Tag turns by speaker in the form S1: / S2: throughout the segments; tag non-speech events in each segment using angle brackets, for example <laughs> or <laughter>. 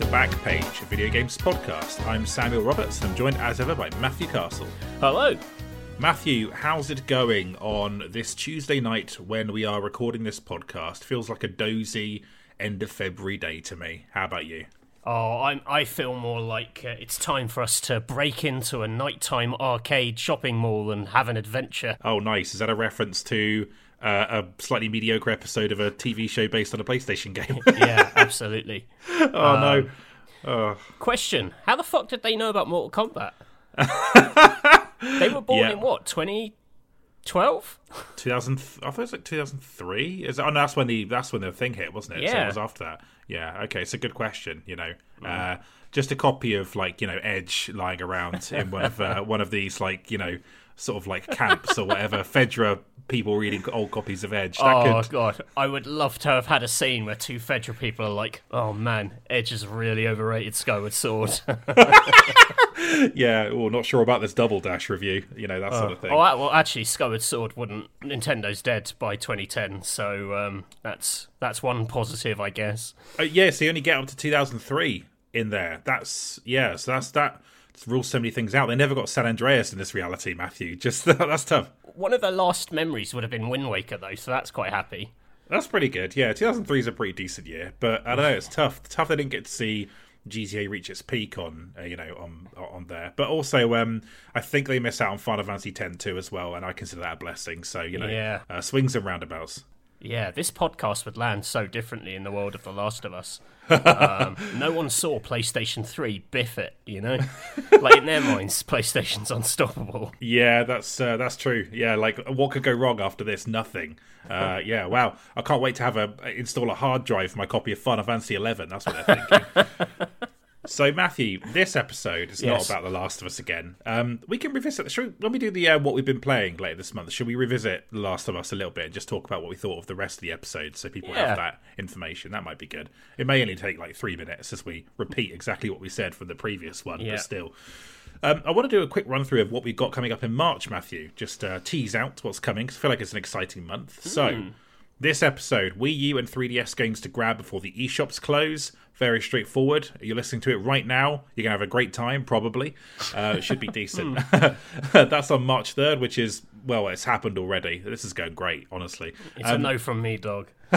S1: and welcome to the Back Page, a video games podcast. I'm Samuel Roberts, and I'm joined as ever by Matthew Castle.
S2: Hello.
S1: Matthew, how's it going on this Tuesday night when we are recording this podcast? Feels like a dozy end of February day to me. How about you?
S2: Oh, I'm, I feel more like uh, it's time for us to break into a nighttime arcade shopping mall and have an adventure.
S1: Oh, nice. Is that a reference to uh, a slightly mediocre episode of a TV show based on a PlayStation game? <laughs>
S2: yeah, absolutely. <laughs>
S1: oh, um, no. Oh.
S2: Question How the fuck did they know about Mortal Kombat? <laughs> they were born yeah. in what, 2012?
S1: 2000, I thought it was like 2003. Is that, oh, no, that's when the that's when the thing hit, wasn't it?
S2: Yeah.
S1: So it was after that. Yeah. Okay. It's a good question. You know, mm. uh, just a copy of like you know Edge lying around in one of uh, one of these like you know sort of like camps or whatever. <laughs> Fedra people reading old copies of Edge.
S2: That oh could... god, I would love to have had a scene where two Fedra people are like, "Oh man, Edge is really overrated Skyward Sword." <laughs>
S1: yeah, well, not sure about this double dash review. You know that sort of thing.
S2: Oh, well, actually, Skyward Sword wouldn't. Nintendo's dead by 2010, so um, that's that's one positive, I guess.
S1: Uh, yeah, so you only get up to 2003 in there. That's yeah, so that's that rule so many things out. They never got San Andreas in this reality, Matthew. <laughs> Just <laughs> that's tough.
S2: One of the last memories would have been Wind Waker, though, so that's quite happy.
S1: That's pretty good. Yeah, 2003 is a pretty decent year, but I don't know. It's tough. Tough they didn't get to see GTA reach its peak on uh, you know on on there. But also, um, I think they miss out on Final Fantasy X too as well, and I consider that a blessing. So you know,
S2: yeah.
S1: uh, swings and roundabouts.
S2: Yeah, this podcast would land so differently in the world of The Last of Us. um, <laughs> no one saw PlayStation 3 biff it, you know? like in their minds, <laughs> PlayStation's unstoppable.
S1: Yeah, that's uh, that's true. Yeah, like what could go wrong after this? Nothing. Uh, <laughs> yeah, wow. I can't wait to have a install a hard drive for my copy of Final Fantasy 11. That's what they're thinking. So, Matthew, this episode is yes. not about The Last of Us again. Um, we can revisit. Should we, when we do the uh, what we've been playing later this month, should we revisit The Last of Us a little bit and just talk about what we thought of the rest of the episodes so people yeah. have that information? That might be good. It may only take like three minutes as we repeat exactly what we said from the previous one, yeah. but still. Um, I want to do a quick run through of what we've got coming up in March, Matthew. Just uh, tease out what's coming because I feel like it's an exciting month. Mm. So, hmm. This episode, Wii U and 3DS games to grab before the eShops close. Very straightforward. You're listening to it right now. You're going to have a great time, probably. Uh, it should be decent. <laughs> That's on March 3rd, which is, well, it's happened already. This is going great, honestly.
S2: It's um, a no from me, dog. <laughs>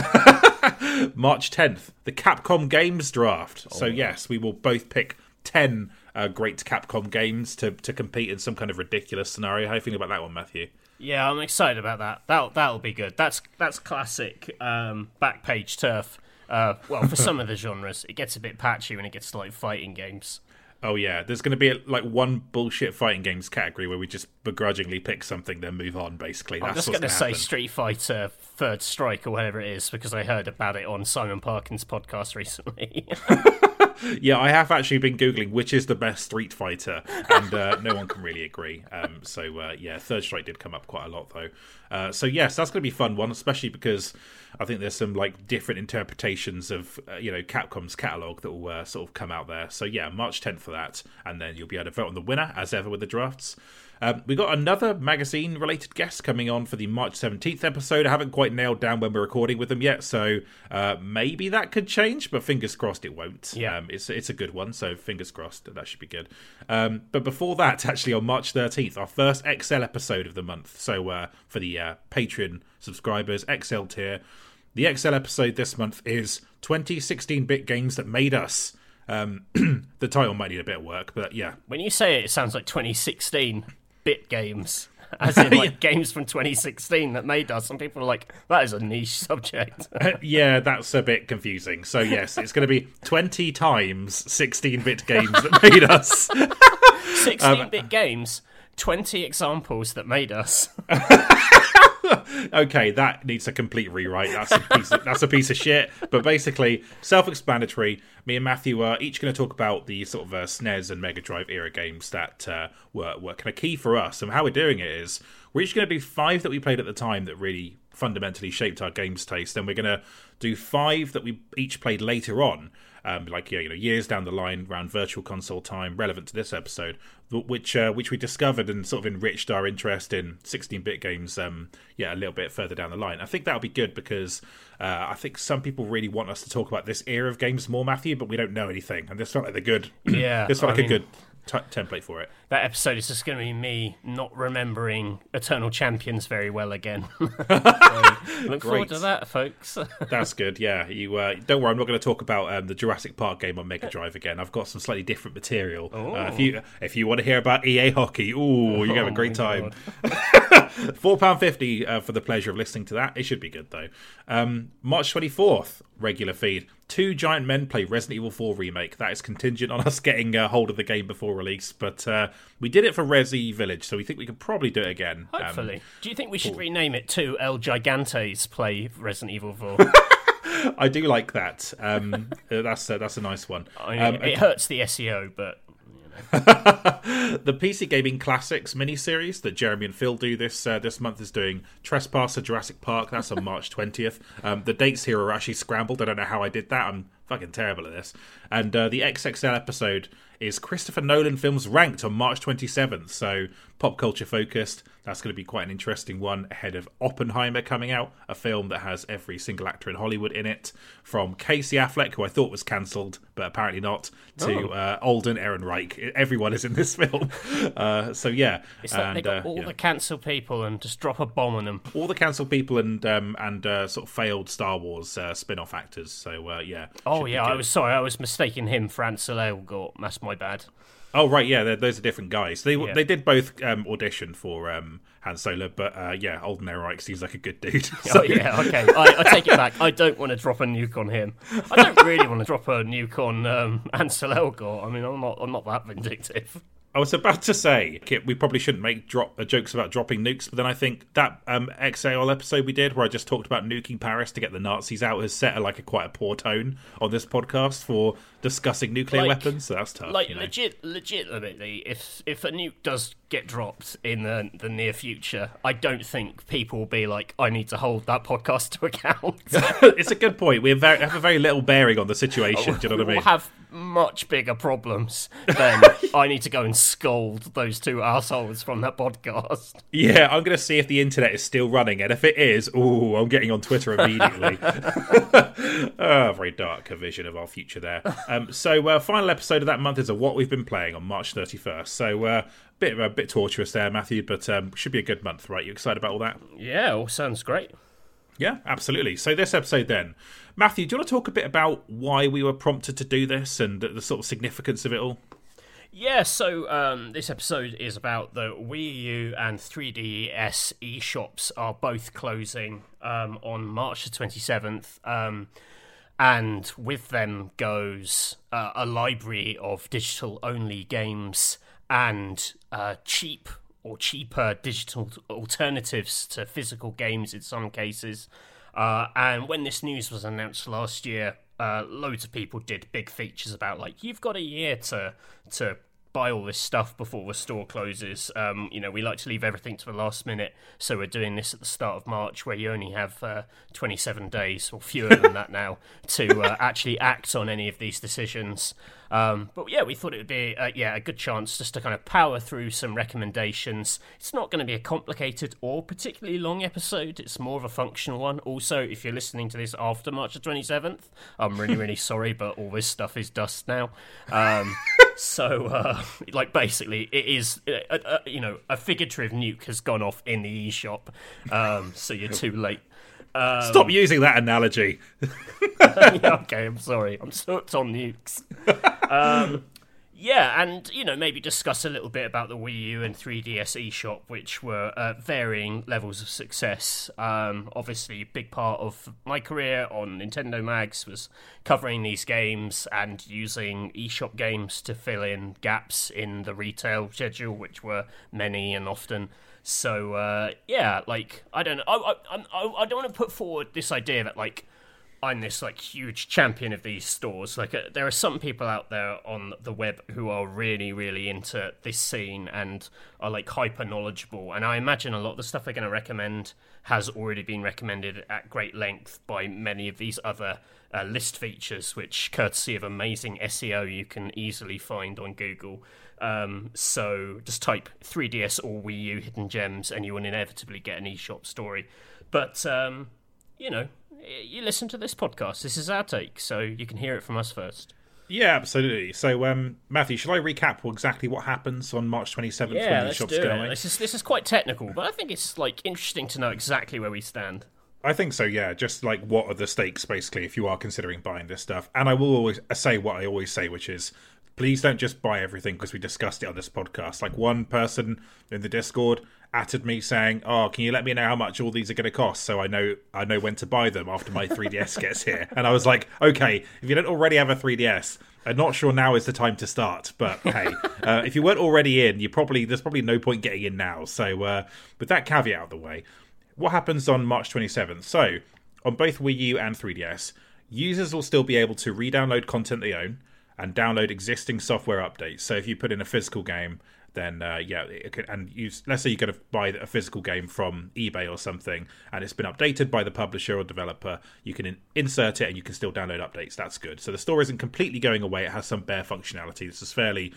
S1: March 10th, the Capcom Games Draft. Oh. So, yes, we will both pick 10 uh, great Capcom games to, to compete in some kind of ridiculous scenario. How are you feeling about that one, Matthew?
S2: Yeah, I'm excited about that. That'll that'll be good. That's that's classic um, back page turf uh, well, for some of the <laughs> genres, it gets a bit patchy when it gets to like fighting games.
S1: Oh yeah, there's going to be like one bullshit fighting games category where we just begrudgingly pick something, then move on. Basically,
S2: I'm just going to say Street Fighter Third Strike or whatever it is because I heard about it on Simon Parkin's podcast recently. <laughs> <laughs>
S1: yeah, I have actually been googling which is the best Street Fighter, and uh, no one can really agree. Um, so uh, yeah, Third Strike did come up quite a lot though. Uh, so yes, that's going to be fun one, especially because I think there's some like different interpretations of uh, you know Capcom's catalog that will uh, sort of come out there. So yeah, March 10th for that, and then you'll be able to vote on the winner as ever with the drafts. Um, we got another magazine related guest coming on for the March 17th episode. I haven't quite nailed down when we're recording with them yet, so uh, maybe that could change, but fingers crossed it won't.
S2: Yeah.
S1: Um, it's, it's a good one, so fingers crossed that should be good. Um, but before that, <laughs> actually, on March 13th, our first XL episode of the month. So uh, for the uh, Patreon subscribers, XL tier. The XL episode this month is 2016 bit games that made us. Um, <clears throat> the title might need a bit of work, but yeah.
S2: When you say it, it sounds like 2016 bit games, <laughs> as in like games from 2016 that made us. Some people are like, that is a niche <laughs> subject.
S1: yeah, that's a bit confusing. So yes, it's going to be 20 times 16-bit games that <laughs> made us.
S2: 16-bit um, games, 20 examples that made us. <laughs>
S1: okay, that needs a complete rewrite. That's a piece of, that's a piece of shit. But basically, self-explanatory. Me and Matthew are each going to talk about the sort of uh, SNES and Mega Drive era games that uh, were were kind of key for us. And how we're doing it is we're each going to do five that we played at the time that really fundamentally shaped our games taste. Then we're going to do five that we each played later on. Um, like yeah, you know, years down the line, around Virtual Console time, relevant to this episode, which uh, which we discovered and sort of enriched our interest in 16-bit games. Um, yeah, a little bit further down the line. I think that'll be good because uh, I think some people really want us to talk about this era of games more, Matthew, but we don't know anything, and this felt like the good.
S2: Yeah, <clears throat>
S1: this felt
S2: I
S1: like
S2: mean-
S1: a good t- template for it.
S2: That episode is just going to be me not remembering Eternal Champions very well again. <laughs> so, look forward to that, folks. <laughs>
S1: That's good. Yeah, you uh, don't worry. I'm not going to talk about um, the Jurassic Park game on Mega Drive again. I've got some slightly different material. Uh, if you if you want to hear about EA hockey, ooh, you're gonna have a
S2: Oh
S1: great time. <laughs> Four pound fifty uh, for the pleasure of listening to that. It should be good though. Um, March twenty fourth, regular feed. Two giant men play Resident Evil Four remake. That is contingent on us getting a hold of the game before release, but uh, we did it for Resi Village, so we think we could probably do it again. Um,
S2: Hopefully. Do you think we should rename it to El Gigantes Play Resident Evil 4? <laughs>
S1: I do like that. Um, <laughs> uh, that's uh, that's a nice one.
S2: I mean,
S1: Um,
S2: it hurts the SEO, but <laughs>
S1: the PC Gaming Classics miniseries that Jeremy and Phil do this uh, this month is doing Trespasser Jurassic Park. That's on March twentieth. Um, the dates here are actually scrambled. I don't know how I did that. I'm fucking terrible at this. And uh, the XXL episode is Christopher Nolan films ranked on March twenty seventh. So pop culture focused. That's going to be quite an interesting one ahead of Oppenheimer coming out, a film that has every single actor in Hollywood in it, from Casey Affleck, who I thought was cancelled, but apparently not, to
S2: Oh.
S1: uh, Alden Ehrenreich. Everyone is in this <laughs> film. Uh, so yeah,
S2: it's like they got
S1: uh,
S2: all
S1: yeah.
S2: the cancel people and just drop a bomb on them.
S1: all the cancelled people and um, and uh, sort of failed Star Wars uh, spin-off actors. So uh, yeah.
S2: Oh,
S1: should
S2: yeah, I was sorry. I was mistaking him for Ansel Elgort. That's my bad.
S1: Oh right, yeah, those are different guys. They
S2: Yeah.
S1: they did both um, audition for um, Han Solo, but uh, yeah, Alden Ehrenreich seems like a good dude. <laughs> So-
S2: Oh, yeah, okay. I, I take it back. I don't want to drop a nuke on him. I don't really want to drop a nuke on um, Ansel Elgort. I mean, I'm not, I'm not that vindictive.
S1: I was about to say Kit, we probably shouldn't make drop uh, jokes about dropping nukes, but then I think that um, XXL episode we did, where I just talked about nuking Paris to get the Nazis out, has set a, like a quite a poor tone on this podcast for discussing nuclear
S2: Like-
S1: weapons. So that's tough.
S2: Like
S1: you know?
S2: legit, legitimately, if if a nuke does get dropped in the the near future, I don't think people will be like, I need to hold that podcast to account. <laughs>
S1: it's a good point. We have, very, have a very little bearing on the situation. do you know what I mean?
S2: we'll have much bigger problems <laughs> than I need to go and scold those two assholes from that podcast.
S1: Yeah, I'm going to see if the internet is still running, and if it is, ooh, I'm getting on Twitter immediately. oh, <laughs> very dark a vision of our future there. Um, so, uh, final episode of that month is a what we've been playing on March 31st. So, uh, bit a bit torturous there, Matthew, but um, should be a good month, right? You excited about all that?
S2: Yeah, all sounds great.
S1: Yeah, absolutely. So this episode then, Matthew, do you want to talk a bit about why we were prompted to do this and the sort of significance of it all?
S2: Yeah, so um, this episode is about the Wii U and 3DS eShops are both closing um, on March the 27th. Um, and with them goes uh, a library of digital only games and uh, cheap or cheaper digital alternatives to physical games in some cases. Uh, and when this news was announced last year, uh, loads of people did big features about like you've got a year to to buy all this stuff before the store closes. Um, you know, we like to leave everything to the last minute, so we're doing this at the start of March, where you only have uh, 27 days or fewer than that now to uh, actually act on any of these decisions. Um, but yeah, we thought it would be uh, yeah a good chance just to kind of power through some recommendations. It's not going to be a complicated or particularly long episode. It's more of a functional one. Also, if you're listening to this after March the 27th, I'm really really <laughs> sorry, but all this stuff is dust now. Um, <laughs> so uh, like basically, it is uh, uh, you know a figurative nuke has gone off in the eShop, um, so you're too late. Um,
S1: Stop using that analogy. <laughs>
S2: yeah, okay, I'm sorry. I'm hooked on nukes. um, yeah, and you know maybe discuss a little bit about the Wii U and 3DS eShop, which were uh, varying levels of success. Um, obviously, a big part of my career on Nintendo Mags was covering these games and using eShop games to fill in gaps in the retail schedule, which were many and often. So uh, yeah, like I don't know, I, I, I, I don't want to put forward this idea that like I'm this like huge champion of these stores. Like, uh, there are some people out there on the web who are really, really into this scene and are like hyper knowledgeable. And I imagine a lot of the stuff they're going to recommend has already been recommended at great length by many of these other uh, list features, which, courtesy of amazing SEO, you can easily find on Google. Um, so just type 3DS or Wii U hidden gems, and you will inevitably get an eShop story. But um, you know, you listen to this podcast. This is our take, so you can hear it from us first.
S1: Yeah, absolutely. So, um, Matthew, shall I recap exactly what happens on March 27th
S2: yeah,
S1: when
S2: let's
S1: shops
S2: do
S1: go
S2: it. This is this is quite technical, but I think it's like interesting to know exactly where we stand.
S1: I think so, yeah. Just like what are the stakes, basically, if you are considering buying this stuff. And I will always say what I always say, which is please don't just buy everything because we discussed it on this podcast. Like one person in the Discord atted me saying, "Oh, can you let me know how much all these are going to cost so I know I know when to buy them after my 3DS gets here?" <laughs> And I was like, "Okay, if you don't already have a 3DS, I'm not sure now is the time to start, but <laughs> hey, uh, if you weren't already in, you probably there's probably no point getting in now. So, uh, with that caveat out of the way, what happens on March 27th? So, on both Wii U and 3DS, users will still be able to re-download content they own and download existing software updates. So, if you put in a physical game, then uh, yeah, it could, and you let's say you're going to buy a physical game from eBay or something, and it's been updated by the publisher or developer. You can in- insert it, and you can still download updates. That's good. So the store isn't completely going away. It has some bare functionality. This is fairly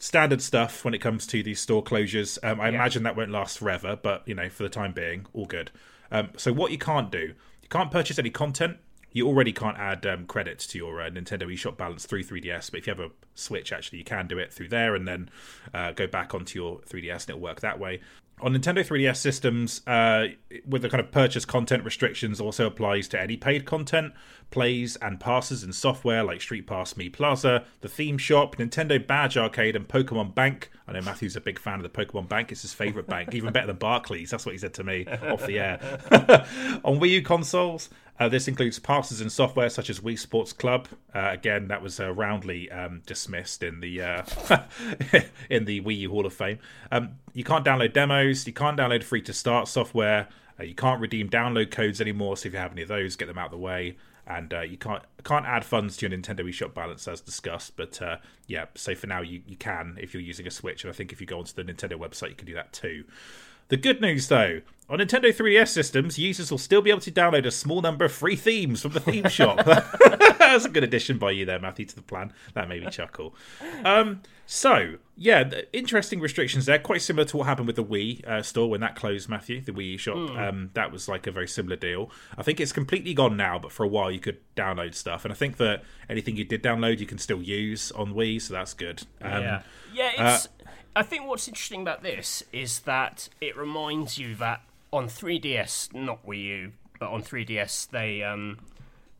S1: standard stuff when it comes to these store closures. Um, I yeah. imagine that won't last forever, but you know, for the time being, all good. Um, so what you can't do, you can't purchase any content you already can't add um, credits to your uh, Nintendo eShop balance through 3DS, but if you have a Switch, actually, you can do it through there and then uh, go back onto your 3DS and it'll work that way. On Nintendo 3DS systems, uh, with the kind of purchase content restrictions, also applies to any paid content, plays, and passes in software like Street Pass Mii Plaza, the Theme Shop, Nintendo Badge Arcade, and Pokemon Bank. I know Matthew's a big fan of the Pokemon Bank; it's his favorite bank, even better than Barclays. That's what he said to me <laughs> off the air. <laughs> on Wii U consoles, uh, this includes passes in software such as Wii Sports Club. Uh, again, that was uh, roundly um, dismissed in the uh, <laughs> in the Wii U Hall of Fame. Um, you can't download demos. You can't download free to start software. Uh, you can't redeem download codes anymore. So if you have any of those, get them out of the way. And uh, you can't can't add funds to your Nintendo eShop balance as discussed. But yeah, so for now you, you can if you're using a Switch. And I think if you go onto the Nintendo website, you can do that too. The good news, though, on Nintendo 3DS systems, users will still be able to download a small number of free themes from the theme shop. <laughs> That's a good addition by you there, Matthew, to the plan. That made me chuckle. Um, so, yeah, interesting restrictions there. Quite similar to what happened with the Wii uh, store when that closed, Matthew, the Wii shop. Mm. Um, that was like a very similar deal. I think it's completely gone now, but for a while you could download stuff. And I think that anything you did download, you can still use on Wii, so that's good.
S2: Um, yeah. Yeah, it's. Uh, I think what's interesting about this is that it reminds you that on 3DS, not Wii U, but on 3DS, they um,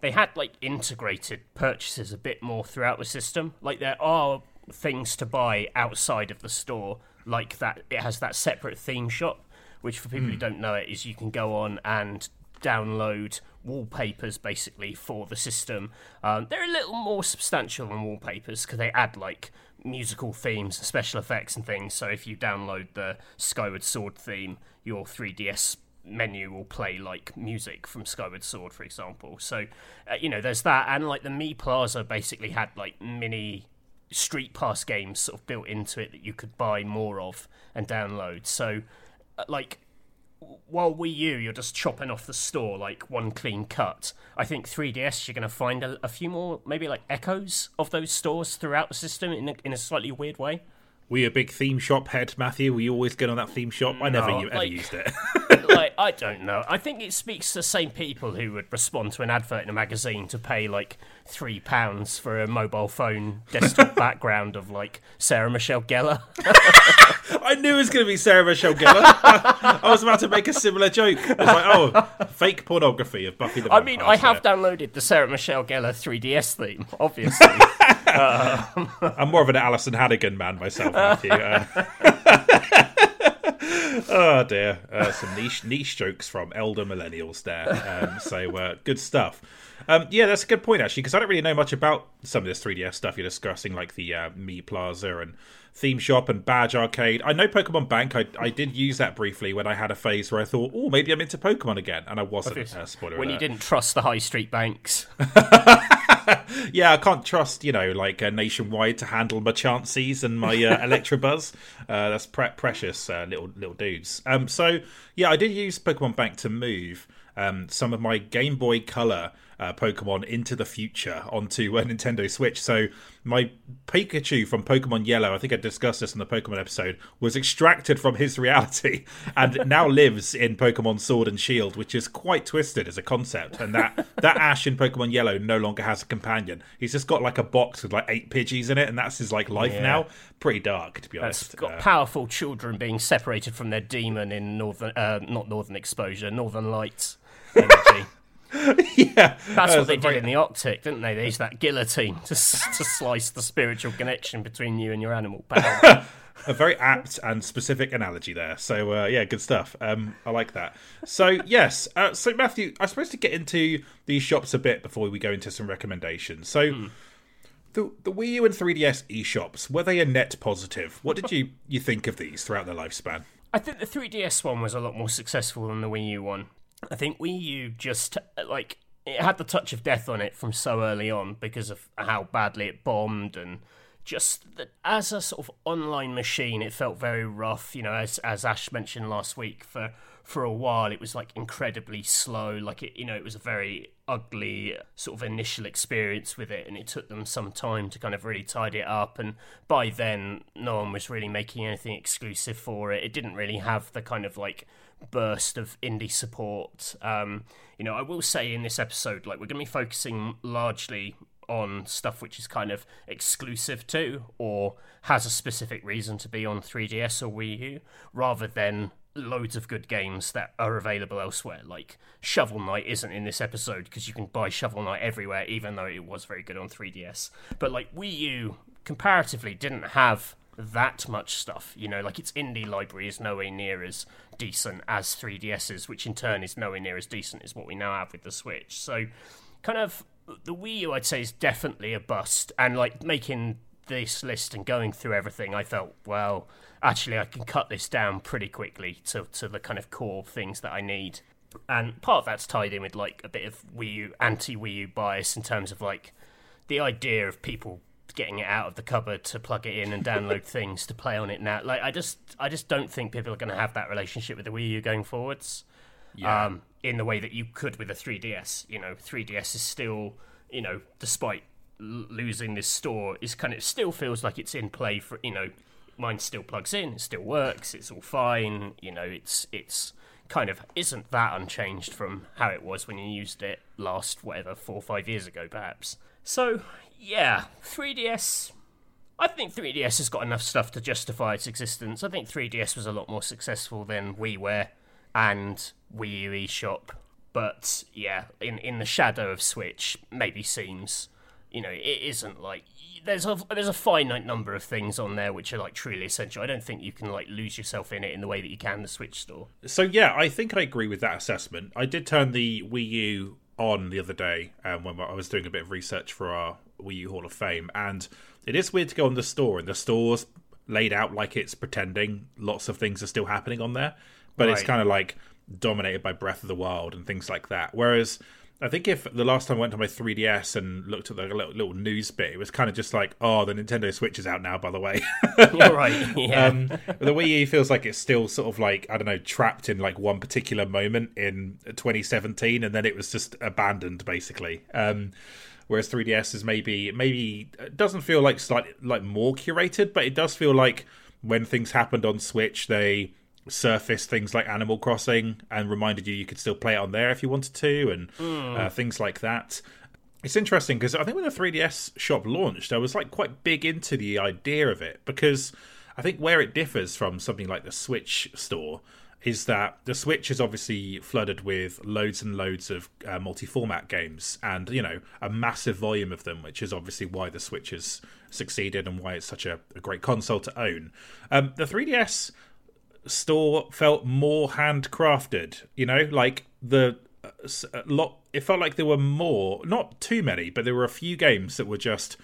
S2: they had like integrated purchases a bit more throughout the system. Like there are things to buy outside of the store, like that. It has that separate theme shop, which for people mm. who hmm. don't know it is you can go on and download wallpapers basically for the system. Um, they're a little more substantial than wallpapers because they add like musical themes, special effects, and things. So if you download the Skyward Sword theme, your 3DS menu will play like music from Skyward Sword, for example. So, uh, you know, there's that, and like the Mii Plaza basically had like mini Street Pass games sort of built into it that you could buy more of and download. So, uh, like while Wii U, you're just chopping off the store like one clean cut. I think 3DS, you're going to find a, a, few more, maybe like echoes of those stores throughout the system in a, in a slightly weird way.
S1: Were you a big theme shop head, Matthew? Were you always good on that theme shop? I never no, ever used it. <laughs>
S2: like, I <laughs> don't know. I think it speaks to the same people who would respond to an advert in a magazine to pay like three pounds for a mobile phone desktop <laughs> background of like Sarah Michelle Gellar.
S1: I knew it was going to be Sarah Michelle Gellar. I was about to make a similar joke. I was like, oh, fake pornography of Buffy the Vampire
S2: I mean, I have downloaded the Sarah Michelle Gellar 3DS theme, obviously.
S1: I'm more of an Alyson Hannigan man myself, Matthew. Uh, <laughs> oh dear, uh, some niche niche jokes from elder millennials there. Um, so uh, good stuff. Um, yeah, that's a good point actually, because I don't really know much about some of this 3DS stuff you're discussing, like the uh, Mii Plaza and theme shop and badge arcade. I know Pokemon Bank. I, I did use that briefly when I had a phase where I thought, oh, maybe I'm into Pokemon again, and I wasn't. Uh, spoiler
S2: when
S1: alert.
S2: you didn't trust the high street banks. <laughs>
S1: yeah, I can't trust you know like uh, nationwide to handle my Chanseys and my uh, <laughs> Electabuzz. Uh, that's pre- precious uh, little little dudes. Um, so yeah, I did use Pokemon Bank to move um, some of my Game Boy Color uh, Pokemon into the future onto a <laughs> Nintendo Switch. So my Pikachu from Pokemon Yellow, I think I discussed this in the Pokemon episode, was extracted from his <laughs> reality and now lives in Pokemon Sword and Shield, which is quite twisted as a concept. And that <laughs> that Ash in Pokemon Yellow no longer has a companion. He's just got like a box with like eight Pidgeys in it, and that's his like life yeah. now. Pretty dark, to be honest.
S2: It's got uh, powerful children being separated from their demon in northern, uh, not northern exposure, northern lights energy. <laughs>
S1: yeah,
S2: that's what they did in the Arctic, didn't they? They used that guillotine to to slice the spiritual connection between you and your animal pal. <laughs>
S1: a very apt and specific analogy there. So uh, yeah, good stuff. Um, I like that. So yes, uh, so Matthew, I suppose to get into these shops a bit before we go into some recommendations. So. Mm. The, the Wii U and 3DS eShops were they a net positive? What did you, you think of these throughout their lifespan?
S2: I think the 3DS one was a lot more successful than the Wii U one. I think Wii U just like it had the touch of death on it from so early on because of how badly it bombed and just that as a sort of online machine it felt very rough you know as as ash mentioned last week for for a while it was like incredibly slow like it you know it was a very ugly sort of initial experience with it and it took them some time to kind of really tidy it up and by then no one was really making anything exclusive for it it didn't really have the kind of like burst of indie support. Um, you know, I will say in this episode, like we're going to be focusing largely on stuff which is kind of exclusive to or has a specific reason to be on 3DS or Wii U, rather than loads of good games that are available elsewhere. Like Shovel Knight isn't in this episode because you can buy Shovel Knight everywhere, even though it was very good on 3DS. But like Wii U comparatively didn't have that much stuff. You know, like its indie library is nowhere near as decent as 3DS's, which in turn is nowhere near as decent as what we now have with the Switch. So, kind of the Wii U, I'd say, is definitely a bust. And like making this list and going through everything, I felt, well, actually, I can cut this down pretty quickly to to the kind of core things that I need. And part of that's tied in with like a bit of Wii U anti Wii U bias in terms of like the idea of people getting it out of the cupboard to plug it in and download <laughs> things to play on it now. Like I just I just don't think people are going to have that relationship with the Wii U going forwards. Yeah. Um, in the way that you could with a 3DS. You know, 3DS is still, you know, despite l- losing this store, is kind of still feels like it's in play for you know, mine still plugs in, it still works, it's all fine. You know, it's it's kind of isn't that unchanged from how it was when you used it last whatever four or five years ago, perhaps. So yeah, 3DS. I think 3DS has got enough stuff to justify its existence. I think 3DS was a lot more successful than WiiWare and Wii U eShop. But yeah, in in the shadow of Switch, maybe seems you know it isn't like there's a there's a finite number of things on there which are like truly essential. I don't think you can like lose yourself in it in the way that you can the Switch store.
S1: So yeah, I think I agree with that assessment. I did turn the Wii U on the other day um, when I was doing a bit of research for our Wii U Hall of Fame, and it is weird to go on the store, and the store's laid out like it's pretending lots of things are still happening on there, but right. it's kind of like dominated by Breath of the Wild and things like that. Whereas I think if the last time I went to my 3DS and looked at the little, little news bit, it was kind of just like, oh, the Nintendo Switch is out now, by the way. <laughs>
S2: You're right. <laughs> Yeah. Um,
S1: the Wii U feels like it's still sort of like, I don't know, trapped in like one particular moment in 2017 and then it was just abandoned, basically. Um, whereas 3DS is maybe, maybe doesn't feel like slightly like more curated, but it does feel like when things happened on Switch, they surfaced things like Animal Crossing and reminded you you could still play it on there if you wanted to, and mm. uh, things like that. It's interesting because I think when the 3DS shop launched, I was like quite big into the idea of it because I think where it differs from something like the Switch store is that the Switch is obviously flooded with loads and loads of uh, multi-format games, and you know a massive volume of them, which is obviously why the Switch has succeeded and why it's such a, a great console to own. Um, the 3DS store felt more handcrafted. You know, like the uh, lot. It felt like there were more, not too many, but there were a few games that were just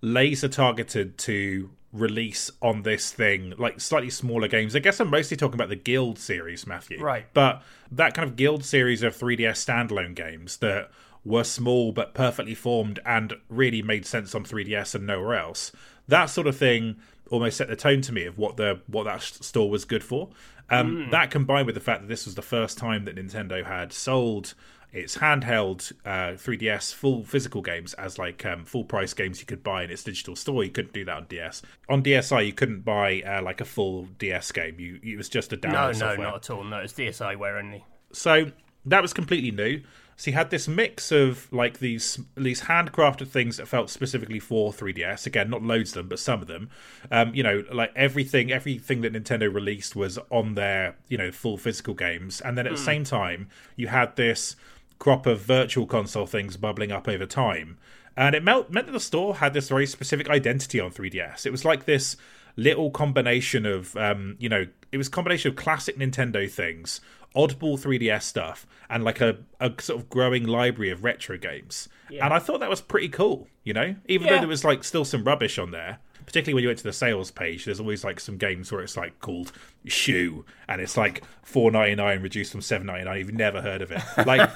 S1: laser targeted to release on this thing, like slightly smaller games. I guess I'm mostly talking about the Guild series, Matthew.
S2: Right.
S1: But that kind of Guild series of 3DS standalone games that were small but perfectly formed and really made sense on 3DS and nowhere else. That sort of thing almost set the tone to me of what the what that store was good for. Um, mm. That combined with the fact that this was the first time that Nintendo had sold its handheld uh, 3DS full physical games as like um, full price games you could buy in its digital store. You couldn't do that on DS. On DSi, you couldn't buy uh, like a full DS game. You it was just a download.
S2: No,
S1: software.
S2: no, not at all. No, it's DSi DSiWare only.
S1: So that was completely new. So you had this mix of like these these handcrafted things that felt specifically for 3DS. Again, not loads of them, but some of them. Um, you know, like everything everything that Nintendo released was on their you know full physical games, and then at mm. the hmm. same time you had this crop of virtual console things bubbling up over time. And it meant, meant that the store had this very specific identity on 3DS. It was like this little combination of, um, you know, it was a combination of classic Nintendo things oddball 3DS stuff and like a, a sort of growing library of retro games. Yeah. And I thought that was pretty cool, you know? Even yeah. though there was like still some rubbish on there. Particularly when you went to the sales page, there's always like some games where it's like called Shoe and it's like four ninety nine reduced from seven ninety nine. You've never heard of it. Like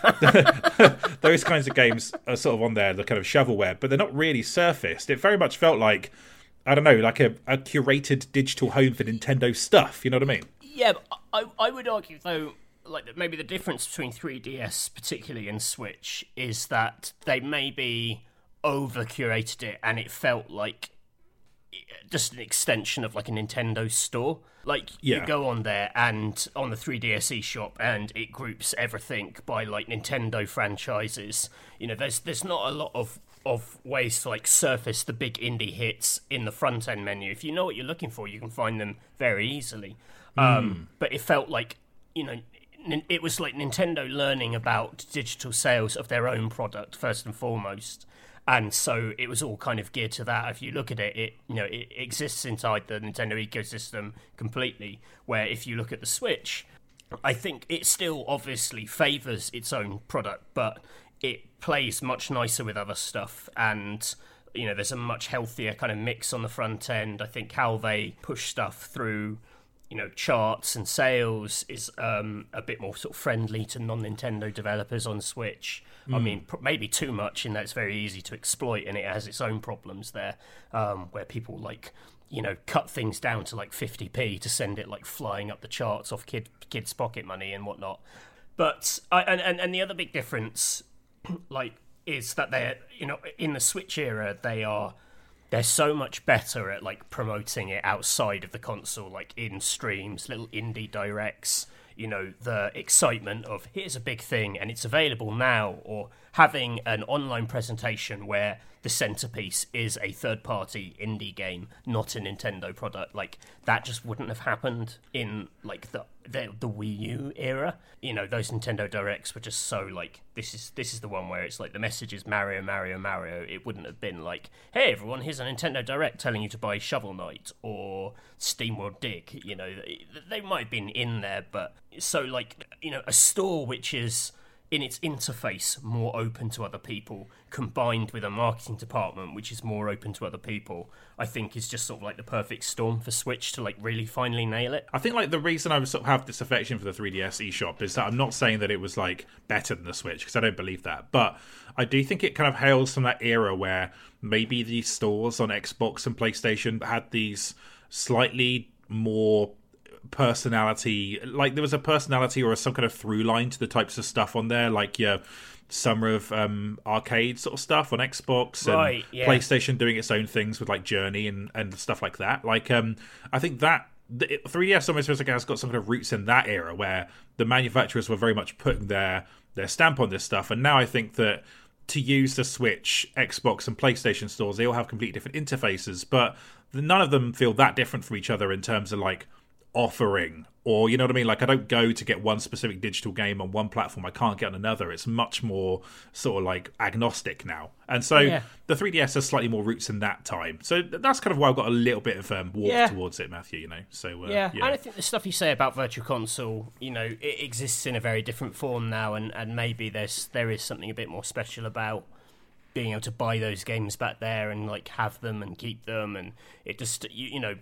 S1: <laughs> those kinds of games are sort of on there, the kind of shovelware, but they're not really surfaced. It very much felt like I don't know, like a, a curated digital home for Nintendo stuff. You know what I mean?
S2: Yeah, I, I would argue though like maybe the difference between 3DS particularly and Switch is that they maybe over curated it and it felt like just an extension of like a Nintendo store. Like yeah. you go on there and on the 3DS eShop and it groups everything by like Nintendo franchises. You know, there's there's not a lot of of ways to like surface the big indie hits in the front end menu. If you know what you're looking for, you can find them very easily. Mm. Um, but it felt like you know it was like Nintendo learning about digital sales of their own product first and foremost. And so it was all kind of geared to that. If you look at it, it you know it exists inside the Nintendo ecosystem completely. Where if you look at the Switch, I think it still obviously favors its own product, but it plays much nicer with other stuff and you know there's a much healthier kind of mix on the front end i think how they push stuff through you know charts and sales is um, a bit more sort of friendly to non-Nintendo developers on Switch. Mm. I hmm. mean, maybe too much in that it's very easy to exploit, and it has its own problems there, um, where people like you know cut things down to like 50p to send it like flying up the charts off kid kids' pocket money and whatnot. But I, and, and and the other big difference, <clears throat> like, is that they're you know in the Switch era they are they're so much better at like promoting it outside of the console, like in streams, little indie directs. You know, the excitement of here's a big thing and it's available now, or having an online presentation where the centerpiece is a third party indie game, not a Nintendo product. Like that just wouldn't have happened in like the, the the, Wii U era. You know, those Nintendo Directs were just so like this is this is the one where it's like the message is Mario, Mario, Mario. It wouldn't have been like, hey everyone, here's a Nintendo Direct telling you to buy Shovel Knight or SteamWorld Dig. You know, they might have been in there, but so like you know, a store which is in its interface more open to other people, combined with a marketing department which is more open to other people, I think is just sort of like the perfect storm for Switch to like really finally nail it.
S1: I think like the reason I sort of have this affection for the 3DS eShop is that I'm not saying that it was like better than the Switch because I don't believe that, but I do think it kind of hails from that era where maybe these stores on Xbox and PlayStation had these slightly more personality like there was a personality or some kind of through line to the types of stuff on there like your summer of um arcade sort of stuff on xbox and right, yeah. playstation doing its own things with like journey and and stuff like that like um i think that the 3ds almost feels like it has got some kind of roots in that era where the manufacturers were very much putting their their stamp on this stuff and now i think that to use the switch xbox and playstation stores they all have completely different interfaces but none of them feel that different from each other in terms of like offering or you know what I mean? Like I don't go to get one specific digital game on one platform I can't get on another. It's much more sort of like agnostic now, and so yeah. the 3DS has slightly more roots in that time. So that's kind of why I've got a little bit of um, warp yeah. towards it, Matthew. You know, so
S2: uh, yeah. yeah, and I think the stuff you say about Virtual Console, you know, it exists in a very different form now, and, and maybe there's there is something a bit more special about being able to buy those games back there and like have them and keep them, and it just you, you know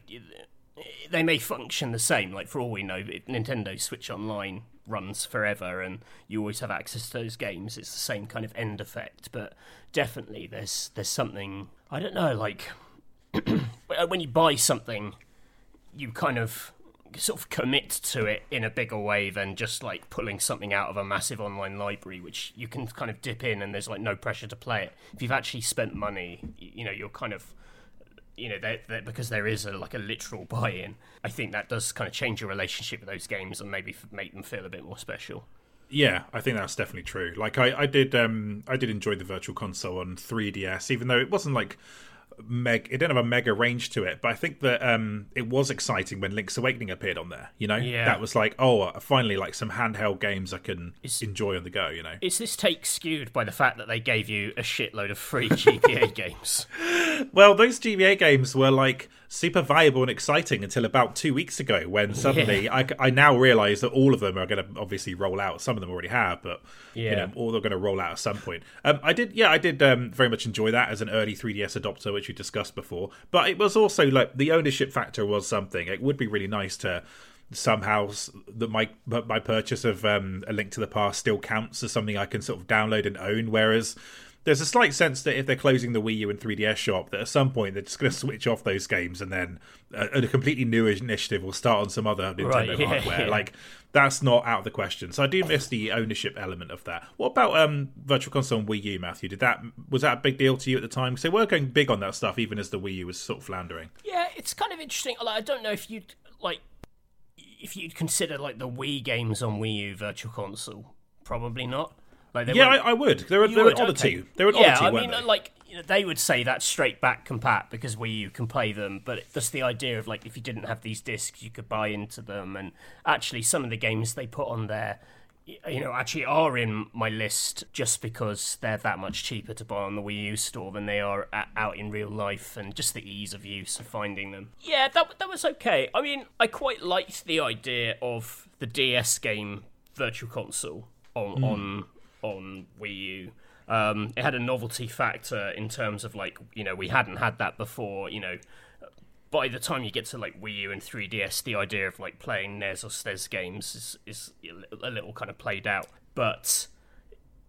S2: they may function the same. Like for all we know, Nintendo Switch Online runs forever, and you always have access to those games. It's the same kind of end effect, but definitely there's there's something I don't know. Like <clears throat> when you buy something, you kind of sort of commit to it in a bigger way than just like pulling something out of a massive online library which you can kind of dip in and there's like no pressure to play it if you've actually spent money you know you're kind of you know, because there is a, like a literal buy-in. I think that does kind of change your relationship with those games and maybe make them feel a bit more special.
S1: Yeah, I think that's definitely true. Like I, I did, um, I did enjoy the Virtual Console on 3DS, even though it wasn't like meg it didn't have a mega range to it but i think that um it was exciting when link's awakening appeared on there you know?
S2: Yeah.
S1: that was like oh uh, finally like some handheld games i can is, enjoy on the go you know?
S2: Is this take skewed by the fact that they gave you a shitload of free gba <laughs> games?
S1: Well those gba games were like super viable and exciting until about two weeks ago when suddenly yeah. I, I now realize that all of them are going to obviously roll out some of them already have but yeah. you know all they're going to roll out at some point um, i did yeah i did um, very much enjoy that as an early 3ds adopter which we discussed before but it was also like the ownership factor was something it would be really nice to somehow that my my purchase of um, a link to the past still counts as something i can sort of download and own whereas there's a slight sense that if they're closing the Wii U and 3DS shop, that at some point they're just going to switch off those games and then a, a, completely new initiative will start on some other Nintendo right, yeah, hardware. Yeah. Like that's not out of the question. So I do miss the ownership element of that. What about um, Virtual Console and Wii U, Matthew? Did that was that a big deal to you at the time? Because they were going big on that stuff, even as the Wii U was sort of floundering.
S2: Yeah, it's kind of interesting. Like, I don't know if you'd like if you'd consider like the Wii games on Wii U Virtual Console. Probably not.
S1: Like yeah, I, I, would. They're, they're an oddity. Okay. They're an
S2: yeah,
S1: oddity.
S2: I mean,
S1: they?
S2: like you know, they would say that straight back compat because Wii U can play them, but just the idea of like if you didn't have these discs, you could buy into them, and actually some of the games they put on there, you know, actually are in my list just because they're that much cheaper to buy on the Wii U store than they are out in real life, and just the ease of use of finding them. Yeah, that that was okay. I mean, I quite liked the idea of the DS game Virtual Console on mm. on on Wii U. Um, it had a novelty factor in terms of like you know we hadn't had that before. You know, by the time you get to like Wii U and 3DS, the idea of like playing NES or SNES games is is a little kind of played out. But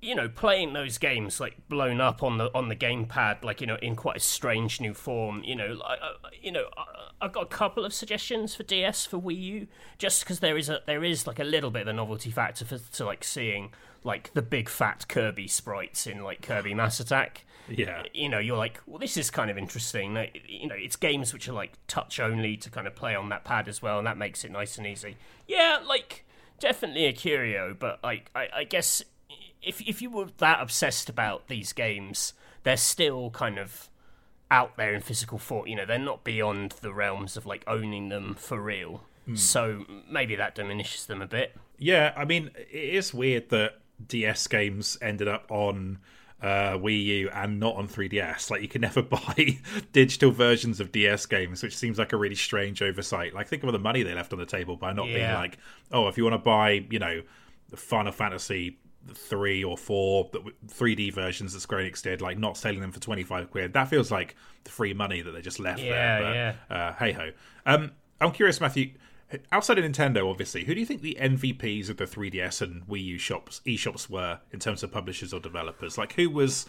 S2: you know, playing those games like blown up on the on the gamepad, like you know, in quite a strange new form. You know, I, I, uh, uh, you know, I, I've got a couple of suggestions for DS for Wii U, just because there is a there is like a little bit of a novelty factor for to like seeing like the big fat Kirby sprites in like Kirby Mass Attack.
S1: Yeah,
S2: you know, you're like, well, this is kind of interesting. You know, it's games which are like touch only to kind of play on that pad as well, and that makes it nice and easy. Yeah, like definitely a curio, but like I, I guess if if you were that obsessed about these games, they're still kind of out there in physical form. You know, they're not beyond the realms of like owning them for real. Mm. So maybe that diminishes them a bit.
S1: Yeah, I mean, it is weird that DS games ended up on uh, Wii U and not on 3DS. Like you can never <laughs> buy digital versions of DS games, which seems like a really strange oversight. Like think of all the money they left on the table by not yeah. being like, oh, if you want to buy, you know, Final Fantasy three or four 3D versions that Square Enix did, like not selling them for 25 quid. That feels like the free money that they just left
S2: yeah,
S1: there. But,
S2: yeah.
S1: Uh, hey ho. Um, I'm curious, Matthew outside of Nintendo, obviously, who do you think the MVPs of the 3DS and Wii U shops, eShops, were in terms of publishers or developers? Like, who was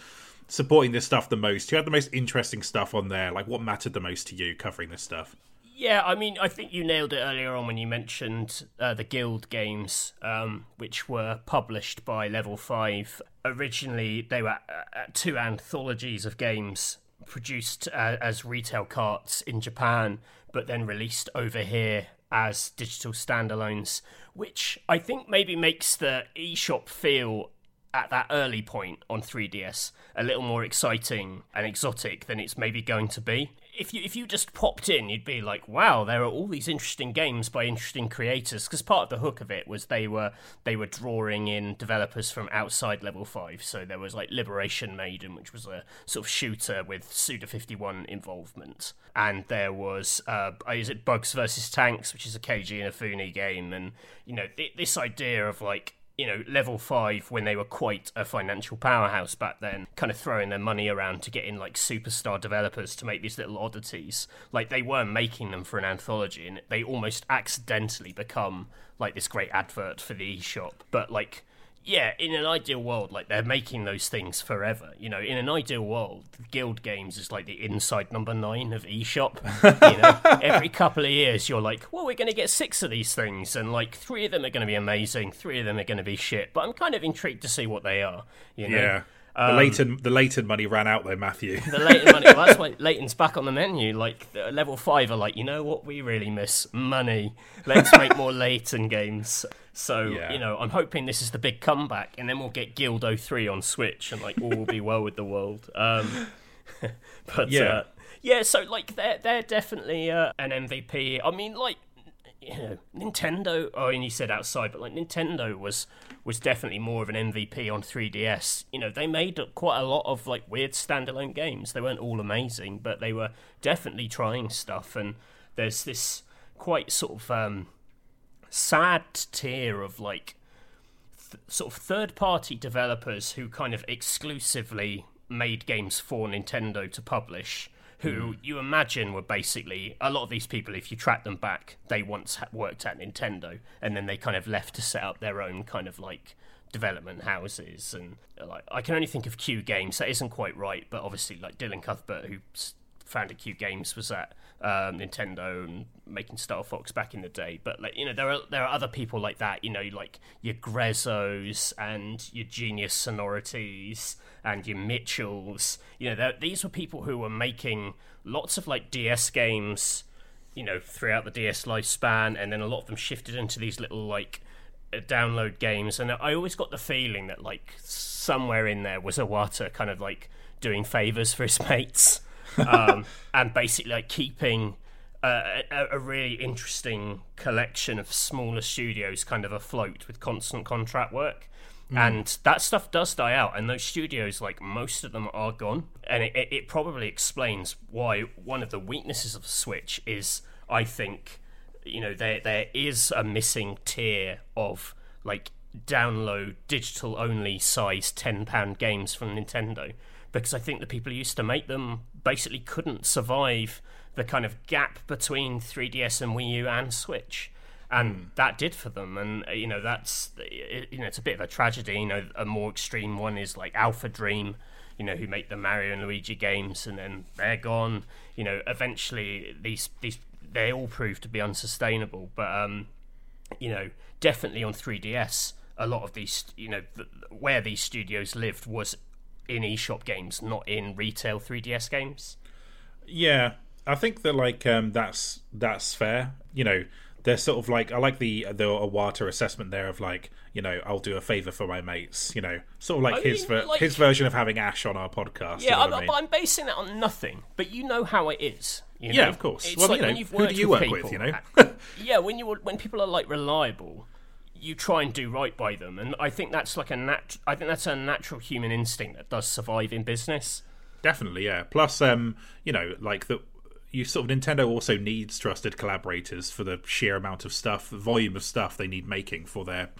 S1: supporting this stuff the most? Who had the most interesting stuff on there? Like, what mattered the most to you covering this stuff?
S2: Yeah, I mean, I think you nailed it earlier on when you mentioned uh, the Guild games, um, which were published by Level 5. Originally, they were uh, two anthologies of games produced uh, as retail carts in Japan, but then released over here as digital standalones, which I think maybe makes the eShop feel at that early point on 3DS a little more exciting and exotic than it's maybe going to be if you if you just popped in, you'd be like, "Wow, there are all these interesting games by interesting creators." Because part of the hook of it was they were they were drawing in developers from outside Level Five. So there was like Liberation Maiden, which was a sort of shooter with Suda Fifty One involvement, and there was uh, is it Bugs versus Tanks, which is a Keiji Inafune game, and you know th- this idea of like you know, level five when they were quite a financial powerhouse back then, kind of throwing their money around to get in like superstar developers to make these little oddities. Like they were making them for an anthology, and they almost accidentally become like this great advert for the eShop. But like yeah, in an ideal world, like they're making those things forever. You know, in an ideal world, Guild Games is like the inside number nine of eShop. you know, <laughs> every couple of years, you're like, well, we're going to get six of these things, and like three of them are going to be amazing, three of them are going to be shit. But I'm kind of intrigued to see what they are. You know?
S1: Yeah. The um, the Layton money ran out though, Matthew.
S2: The Layton money. Well, that's <laughs> why Layton's back on the menu. Like level five are like, you know what we really miss? Money. Let's make more <laughs> Layton games. So yeah. you know, I'm hoping this is the big comeback, and then we'll get Guild 03 on Switch, and like all will be well with the world. Um, <laughs> but yeah, uh, yeah. So like they're they're definitely uh, an MVP. I mean, like you know, Nintendo. Oh, and you said outside, but like Nintendo was was definitely more of an MVP on 3DS. You know, they made quite a lot of like weird standalone games. They weren't all amazing, but they were definitely trying stuff. And there's this quite sort of um, sad tier of like th- sort of third party developers who kind of exclusively made games for Nintendo to publish. Who mm. you imagine were basically a lot of these people, if you track them back, they once worked at Nintendo and then they kind of left to set up their own kind of like development houses and like I can only think of Q Games that isn't quite right but obviously like Dylan Cuthbert who founded Q Games was at um, Nintendo and making Star Fox back in the day. But like you know, there are there are other people like that. You know, like your Grezzos and your Genius Sonorities and your Mitchells. You know, these were people who were making lots of like DS games. You know, throughout the DS lifespan, and then a lot of them shifted into these little like uh, download games. And I always got the feeling that like somewhere in there was Iwata kind of like doing favors for his <laughs> mates um, <laughs> and basically like keeping a, a, really interesting collection of smaller studios kind of afloat with constant contract work. Mm. And that stuff does die out, and those studios, like most of them, are gone. And it, it probably explains why one of the weaknesses of Switch is, I think, you know, there there is a missing tier of like download digital only size ten pound games from Nintendo because I think the people who used to make them basically couldn't survive the kind of gap between 3DS and Wii U and Switch. And mm. that did for them, and uh, you know that's you know it's a bit of a tragedy. You know, a more extreme one is like Alpha Dream, you know, who make the Mario and Luigi games, and then they're gone. You know, eventually these these they all prove to be unsustainable. But um, you know, definitely on 3DS, a lot of these, you know, th- where these studios lived was in eShop games, not in retail 3DS games.
S1: Yeah, I think that like um, that's that's fair. You know, they're sort of like I like the the Iwata assessment there of like you know I'll do a favor for my mates. You know, sort of like I his mean, like, his version of having Ash on our podcast.
S2: Yeah,
S1: I'm,
S2: I
S1: mean?
S2: but I'm basing that on nothing. But you know how it is. You know?
S1: Yeah, of course.
S2: It's
S1: well,
S2: like
S1: you
S2: know, who
S1: do you
S2: with
S1: work
S2: people,
S1: with? You know. <laughs>
S2: yeah, when you when people are like reliable, you try and do right by them, and I think that's like a nat. I think that's a natural human instinct that does survive in business.
S1: Definitely, yeah. Plus, um, you know, like the you sort of Nintendo also needs trusted collaborators for the sheer amount of stuff, the volume of stuff they need making for their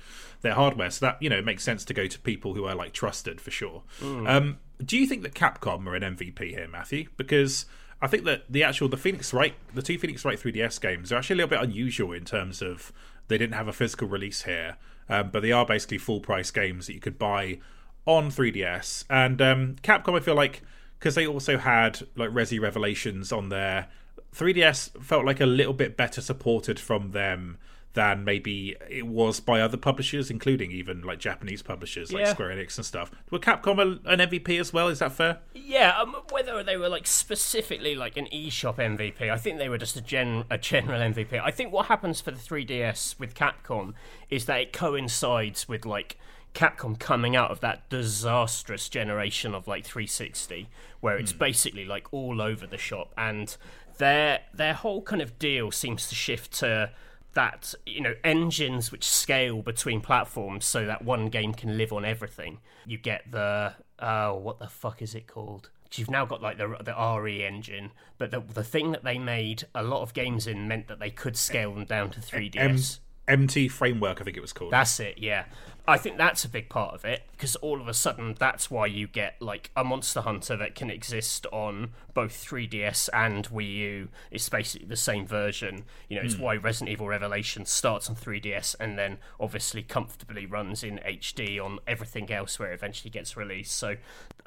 S1: their hardware. So that you know it makes sense to go to people who are like trusted for sure. Mm. Um, do you think that Capcom are an MVP here, Matthew? Because I think that the actual the Phoenix Wright, the two Phoenix Wright 3DS games are actually a little bit unusual in terms of they didn't have a physical release here, um, but they are basically full price games that you could buy on 3DS. And um, Capcom, I feel like, because they also had like Resi Revelations on there, 3DS felt like a little bit better supported from them than maybe it was by other publishers, including even like Japanese publishers like yeah. Square Enix and stuff. Were Capcom an MVP as well? Is that fair?
S2: Yeah, um, whether they were like specifically like an eShop MVP, I think they were just a gen a general MVP. I think what happens for the 3DS with Capcom is that it coincides with like Capcom coming out of that disastrous generation of like 360, where it's mm. basically like all over the shop, and their their whole kind of deal seems to shift to that you know engines which scale between platforms so that one game can live on everything. You get the uh, what the fuck is it called? You've now got like the the RE engine, but the the thing that they made a lot of games in meant that they could scale them down to 3DS.
S1: MT Framework, I think it was called.
S2: That's it, yeah. I think that's a big part of it because all of a sudden that's why you get like a Monster Hunter that can exist on both 3DS and Wii U. It's basically the same version. You know, it's hmm. why Resident Evil Revelation starts on 3DS and then obviously comfortably runs in HD on everything else where it eventually gets released. So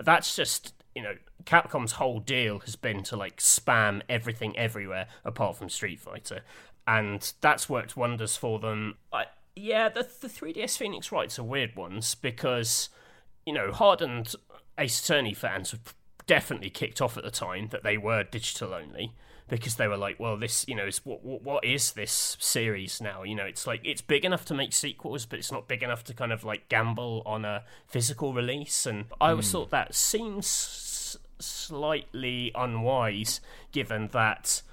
S2: that's just you know, Capcom's whole deal has been to like spam everything everywhere apart from Street Fighter, and that's worked wonders for them. I, yeah, the the 3DS Phoenix Wrights are weird ones because you know hardened Ace Attorney fans have definitely kicked off at the time that they were digital only because they were like, well, this, you know, is what, what what is this series now? You know, it's like it's big enough to make sequels, but it's not big enough to kind of like gamble on a physical release. And I always hmm. thought that seems s- slightly unwise, given that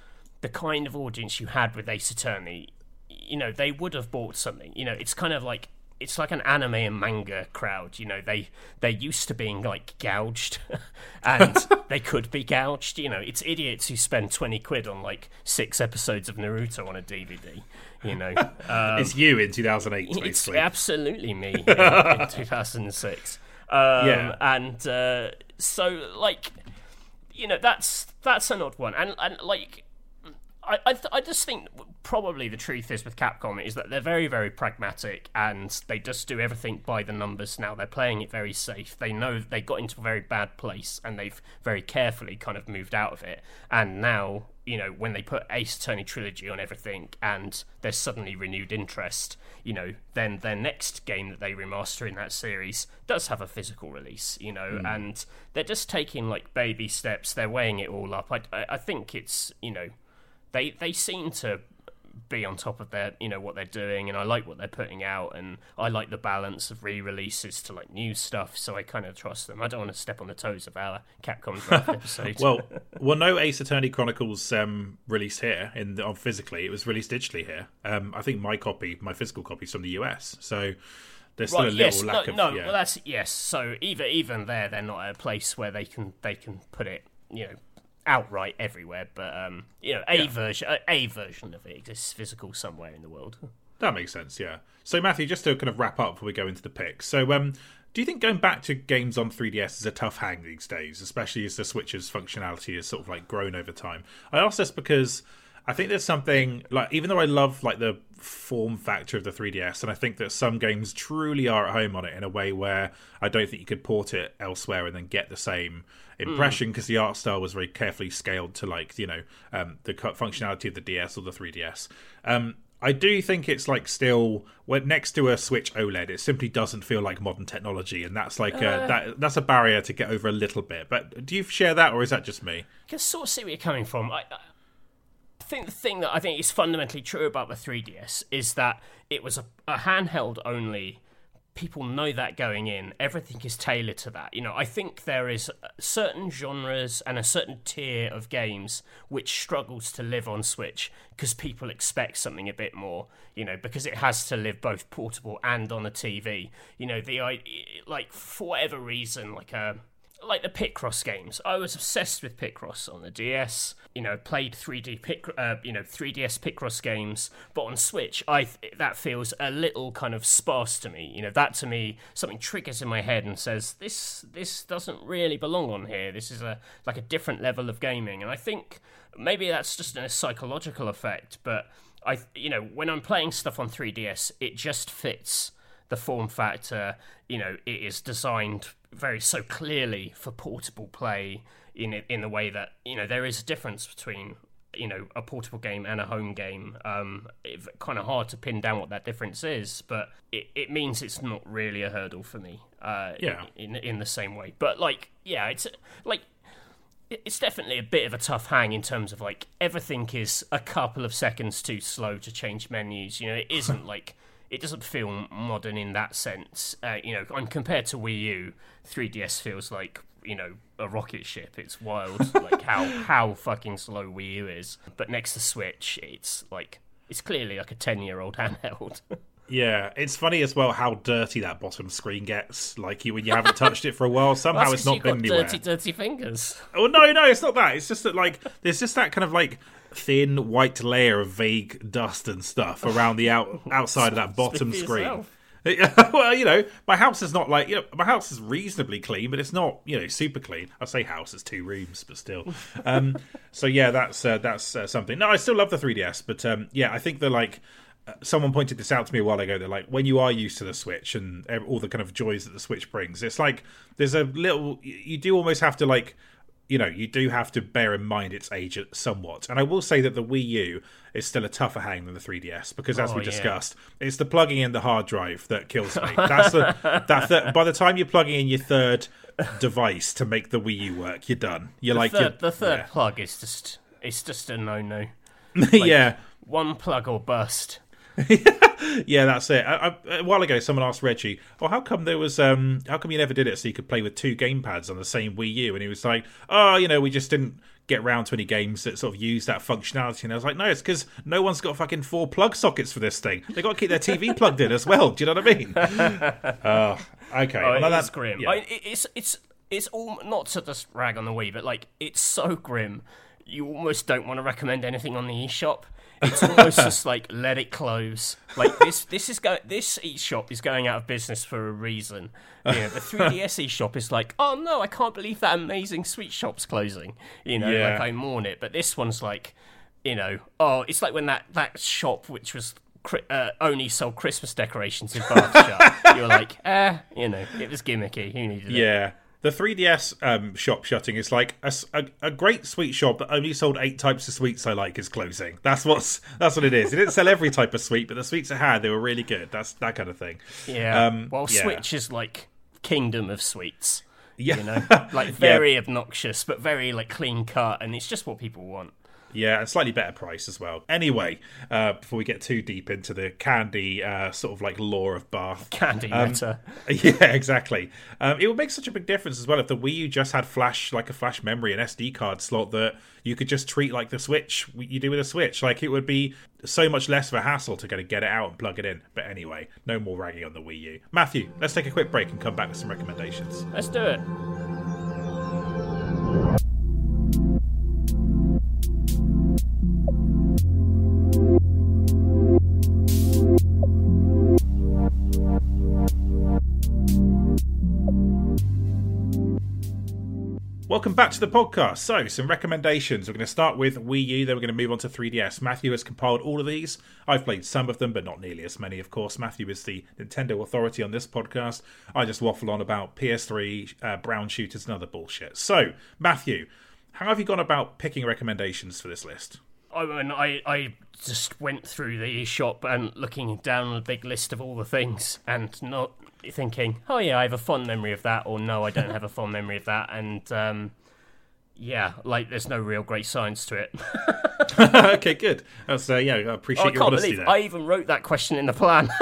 S2: the kind of audience you had with Ace Attorney, you know, they would have bought something. You know, it's kind of like it's like an anime and manga crowd. You know, they they're used to being like gouged, <laughs> and <laughs> they could be gouged. You know, it's idiots who spend twenty quid on like six episodes of Naruto on a DVD. You know, <laughs> um,
S1: it's you in 2008,
S2: it's
S1: basically.
S2: absolutely me in, in 2006. Um,
S1: Yeah.
S2: and uh, so like, you know, that's that's an odd one, and and like. I, I, th- I just think probably the truth is with Capcom is that they're very very pragmatic and they just do everything by the numbers now. They're playing it very safe. They know they got into a very bad place and they've very carefully kind of moved out of it. And now you know when they put Ace Attorney trilogy on everything and there's suddenly renewed interest you know then their next game that they remaster in that series does have a physical release you know hmm. and they're just taking like baby steps. They're weighing it all up. I, I, I think it's you know they they seem to be on top of their you know what they're doing and I like what they're putting out and I like the balance of re-releases to like new stuff so I kind of trust them I don't want to step on the toes of our Capcom draft <laughs> episode
S1: Well, well, no Ace Attorney Chronicles um, released here in on physically. It was released digitally here. Um, I think my copy, my physical copy, is from the US. So there's still a little
S2: yes
S1: lack
S2: no,
S1: of
S2: no
S1: yeah.
S2: well that's yes so even even there they're not at a place where they can they can put it you know outright everywhere but um you know a version a, a version of it exists physical somewhere in the world
S1: That makes sense, yeah. So, Matthew, just to kind of wrap up before we go into the picks. So, um, do you think going back to games on 3DS is a tough hang these days, especially as the Switch's functionality has sort of like grown over time? I ask this because I think there's something like, even though I love like the form factor of the 3DS, and I think that some games truly are at home on it in a way where I don't think you could port it elsewhere and then get the same impression because the art style was very carefully scaled to like you know um, the functionality of the DS or the 3DS. Um, I do think it's like still when next to a Switch OLED, it simply doesn't feel like modern technology, and that's like a, that that's a barrier to get over a little bit. But do you share that, or is that just me?
S2: I can sort of see where you're coming from. I, I think the thing that I think is fundamentally true about the 3DS is that it was a, a handheld only. People know that going in. Everything is tailored to that. You know, I think there is certain genres and a certain tier of games which struggles to live on Switch because people expect something a bit more. You know, because it has to live both portable and on a TV. You know, the i- like for whatever reason, like a like the Picross games. I was obsessed with Picross on the DS. You know, played 3D Pic, uh, you know, 3DS Picross games, but on Switch, I that feels a little kind of sparse to me. You know, that to me something triggers in my head and says this this doesn't really belong on here. This is a like a different level of gaming, and I think maybe that's just a psychological effect. But I, you know, when I'm playing stuff on 3DS, it just fits the form factor, you know, it is designed very so clearly for portable play in in the way that you know there is a difference between you know a portable game and a home game. Um, it's kind of hard to pin down what that difference is, but it, it means it's not really a hurdle for me. Uh,
S1: Yeah.
S2: In in the same way, but like yeah, it's like it's definitely a bit of a tough hang in terms of like everything is a couple of seconds too slow to change menus. You know, it isn't <laughs> like it doesn't feel modern in that sense. Uh, you know, and compared to Wii U, 3DS feels like you know a rocket ship. It's wild, <laughs> like how how fucking slow Wii U is. But next to Switch, it's like it's clearly like a ten year old handheld. <laughs>
S1: Yeah, it's funny as well how dirty that bottom screen gets. Like you when you haven't touched it for a while, somehow it's not been
S2: got
S1: anywhere.
S2: dirty, dirty fingers.
S1: Oh no, no, it's not that. It's just that like there's just that kind of like thin white layer of vague dust and stuff around the out <laughs> outside of that bottom screen. <laughs> well, you know, my house is not like you know, my house is reasonably clean, but it's not you know super clean. I say house, it's two rooms, but still. Um, <laughs> so yeah, that's uh, that's uh, something. No, I still love the 3ds, but um, yeah, I think they're like. uh, Someone pointed this out to me a while ago. They're like, when you are used to the Switch and all the kind of joys that the Switch brings, it's like there's a little. You do almost have to like you know, you do have to bear in mind its age somewhat. And I will say that the Wii U is still a tougher hang than the 3DS because, as
S2: Oh,
S1: we
S2: yeah.
S1: discussed, it's the plugging in the hard drive that kills me. <laughs> That's the that th- by the time you're plugging in your third device to make the Wii U work, you're done. You're like
S2: Third, the third plug is just it's just a no no. <laughs>
S1: yeah. yeah.
S2: One plug or bust. <laughs>
S1: Yeah, that's it. I, I, a while ago, someone asked Reggie, "Oh, how come there was? Um, how come you never did it so you could play with two gamepads on the same Wii U?" And he was like, "Oh, you know, we just didn't get round to any games that sort of use that functionality." And I was like, "No, it's because no one's got fucking four plug sockets for this thing. They got to keep their TV <laughs> plugged in as well. Do you know what I mean?" <laughs> Oh, okay.
S2: Oh,
S1: Well,
S2: it's
S1: that's
S2: grim.
S1: yeah.
S2: I, it- it's it's it's all not to just rag on the Wii, but like it's so grim. You almost don't want to recommend anything on the eShop. It's almost just like let it close. Like this, this is go. This eShop is going out of business for a reason. You know, the <laughs> 3DS eShop is like, oh no, I can't believe that amazing sweet shop's closing. You know,
S1: Yeah.
S2: like I mourn it. But this one's like, you know, oh, it's like when that that shop which was. Uh, only sold Christmas decorations in Bath shut. <laughs> You're like, eh, you know, it was gimmicky. Who needed it?
S1: Yeah. The 3DS um, shop shutting is like a great sweet shop that only sold eight types of sweets I like is closing. That's what's that's what it is. It didn't sell every type of sweet, but the sweets it had they were really good. That's that kind of thing.
S2: Yeah.
S1: Um,
S2: well,
S1: yeah.
S2: Switch is like kingdom of sweets.
S1: Yeah,
S2: You know, <laughs> like very obnoxious, but very like clean cut, and it's just what people want.
S1: Yeah, and slightly better price as well. Anyway, uh, before we get too deep into the candy uh, sort of like lore of Bath,
S2: Candy
S1: Um. <laughs> Yeah, exactly. Um, it would make such a big difference as well if the Wii U just had flash, like a flash memory, an SD card slot that you could just treat like the Switch you do with a Switch. Like it would be so much less of a hassle to kind of get it out and plug it in. But anyway, no more ragging on the Wii U. Matthew, let's take a quick break and come back with some recommendations.
S2: Let's do it.
S1: Welcome back to the podcast. So, some recommendations. We're going to start with Wii U, then we're going to move on to 3DS. Matthew has compiled all of these. I've played some of them, but not nearly as many, of course. Matthew is the Nintendo authority on this podcast. I just waffle on about PS3, uh, brown shooters, and other bullshit. So, Matthew, how have you gone about picking recommendations for this list?
S2: I mean, I, I just went through the shop and looking down a big list of all the things and not thinking, oh yeah, I have a fond memory of that, or no, I don't have a fond memory of that, and um, yeah, like there's no real great science to it. <laughs>
S1: okay, good. That's, uh, yeah, I appreciate
S2: Oh, I
S1: your honesty
S2: believe
S1: there.
S2: I even wrote that question in the plan. <laughs>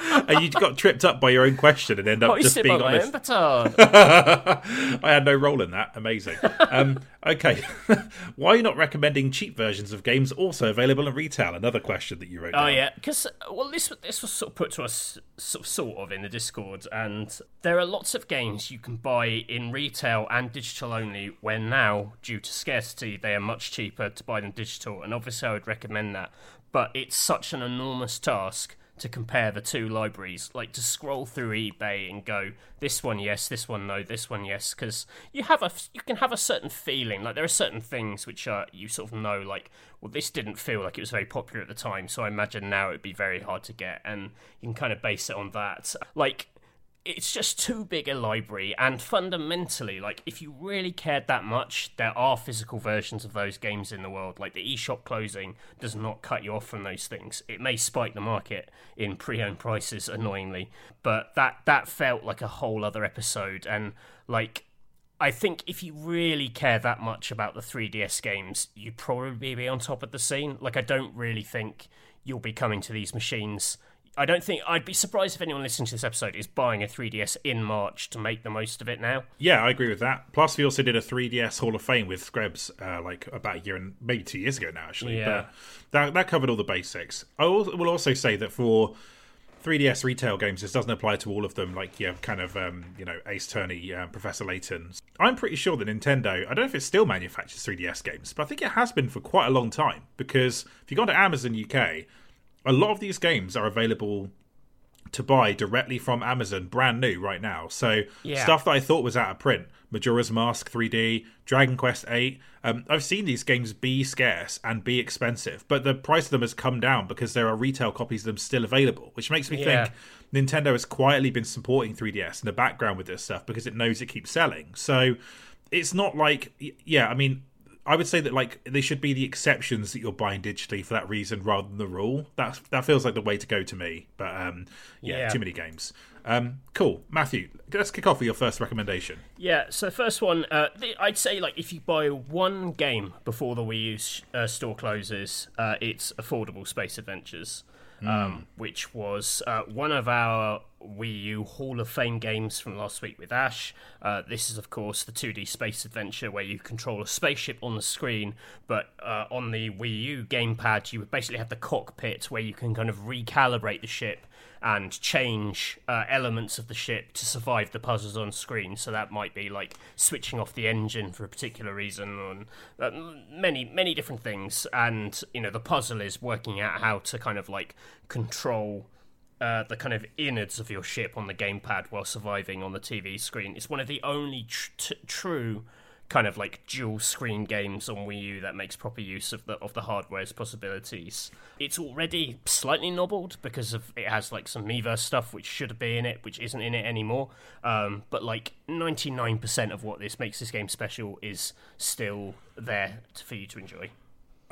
S1: and you got tripped up by your own question and end up just being honest. <laughs> I had no role in that. Amazing. Um, okay. <laughs> Why are you not recommending cheap versions of games also available in retail? Another question that you wrote
S2: Oh
S1: down.
S2: yeah, because well, this this was sort of put to us sort of, sort of in the Discord, and there are lots of games you can buy in retail and digital only. Where now, due to scarcity, they are much cheaper to buy them digital, and obviously I would recommend that. But it's such an enormous task to compare the two libraries, like to scroll through eBay and go, this one yes, this one no, this one yes, because you have a you can have a certain feeling. Like there are certain things which are you sort of know, like well, this didn't feel like it was very popular at the time, so I imagine now it'd be very hard to get, and you can kind of base it on that. Like it's just too big a library and fundamentally like if you really cared that much there are physical versions of those games in the world. Like the eShop closing does not cut you off from those things. It may spike the market in pre-owned prices annoyingly but that that felt like a whole other episode. And like I think if you really care that much about the 3DS games, you'd probably be on top of the scene. Like, I don't really think you'll be coming to these machines I don't think I'd be surprised if anyone listening to this episode is buying a 3DS in March to make the most of it now.
S1: Yeah, I agree with that. Plus, we also did a 3DS Hall of Fame with Screbs uh, like about a year and maybe two years ago now, actually.
S2: Yeah.
S1: But that that covered all the basics. I will also say that for 3DS retail games, this doesn't apply to all of them. Like, yeah, kind of, um, you know, Ace Attorney, um, Professor Layton. I'm pretty sure that Nintendo, I don't know if it still manufactures 3DS games, but I think it has been for quite a long time. Because if you go to Amazon UK, a lot of these games are available to buy directly from Amazon, brand new right now. So
S2: Yeah.
S1: stuff that I thought was out of print, Majora's Mask 3D, Dragon Quest 8. Um, I've seen these games be scarce and be expensive, but the price of them has come down because there are retail copies of them still available, which makes me
S2: Yeah.
S1: think Nintendo has quietly been supporting 3DS in the background with this stuff because it knows it keeps selling. So it's not like, yeah, I mean, I would say that like they should be the exceptions that you're buying digitally for that reason rather than the rule. That that feels like the way to go to me. But um, yeah,
S2: Yeah.
S1: too many games. Um, cool, Matthew. Let's kick off with your first recommendation.
S2: Yeah, so first one, uh, I'd say like if you buy one game before the Wii U sh- uh, store closes, uh, it's Affordable Space Adventures, um, which was uh, one of our Wii U Hall of Fame games from last week with Ash. Uh, this is, of course, the 2D space adventure where you control a spaceship on the screen, but uh, on the Wii U gamepad, you basically have the cockpit where you can kind of recalibrate the ship and change uh, elements of the ship to survive the puzzles on screen. So that might be like switching off the engine for a particular reason, and uh, many many different things. And you know, the puzzle is working out how to kind of like control. Uh, the kind of innards of your ship on the gamepad while surviving on the TV screen. It's one of the only tr- t- true kind of like dual screen games on Wii U that makes proper use of the of the hardware's possibilities. It's already slightly nobbled because of it has like some Miiverse stuff which should be in it, which isn't in it anymore. Um, but like ninety nine percent of what this makes this game special is still there for you to enjoy.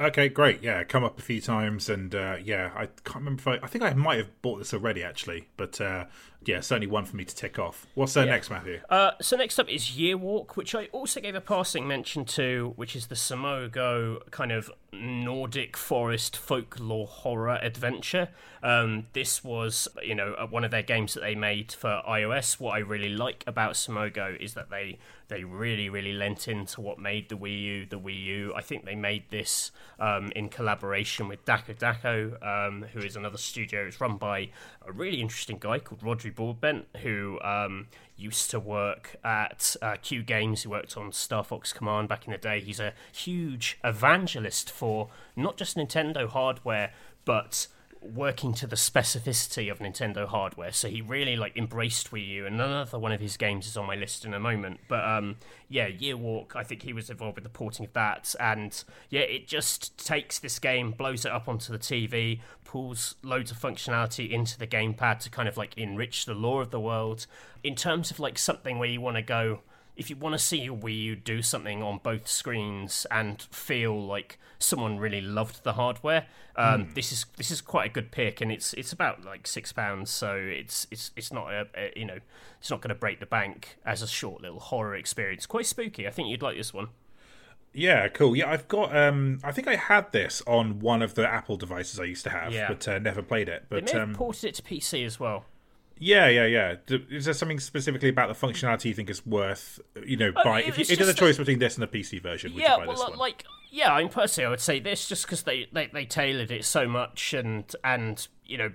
S1: Okay, great. Yeah, come up a few times, and uh, yeah, I can't remember if I. I think I might have bought this already, actually, but uh, yeah, certainly one for me to tick off. What's uh, next, Matthew?
S2: Uh, so next up is Year Walk, which I also gave a passing mention to, which is the Simogo kind of Nordic forest folklore horror adventure. Um, this was, you know, uh, one of their games that they made for iOS. What I really like about Simogo is that they they really really lent into what made the Wii U the Wii U. I think they made this um, in collaboration with Dakko Dakko, um, who is another studio. It's run by a really interesting guy called Rhodri Broadbent, who um, used to work at uh, Q Games. He worked on Star Fox Command back in the day. He's a huge evangelist for not just Nintendo hardware, but working to the specificity of Nintendo hardware. So he really like embraced Wii U, and another one of his games is on my list in a moment. But um, yeah, Year Walk. I think he was involved with the porting of that, and yeah, it just takes this game, blows it up onto the TV, pulls loads of functionality into the gamepad to kind of like enrich the lore of the world. In terms of like something where you want to go if you want to see your Wii U do something on both screens and feel like someone really loved the hardware, um, this is this is quite a good pick, and it's it's about like six pounds, so it's it's it's not a, a you know it's not going to break the bank as a short little horror experience. Quite spooky. I think you'd like this one.
S1: Yeah, cool. Yeah, I've got. Um, I think I had this on one of the Apple devices I used to have,
S2: Yeah.
S1: but uh, never played it.
S2: They
S1: But
S2: may have
S1: um,
S2: ported it to PC as well.
S1: Yeah, yeah, yeah. Is there something specifically about the functionality you think is worth, you know, buying?
S2: it
S1: If, you, if there's a choice between this and the PC version, would
S2: yeah,
S1: you buy
S2: well,
S1: this
S2: uh,
S1: one?
S2: like yeah, I mean personally, I would say this just because they, they they tailored it so much and and you know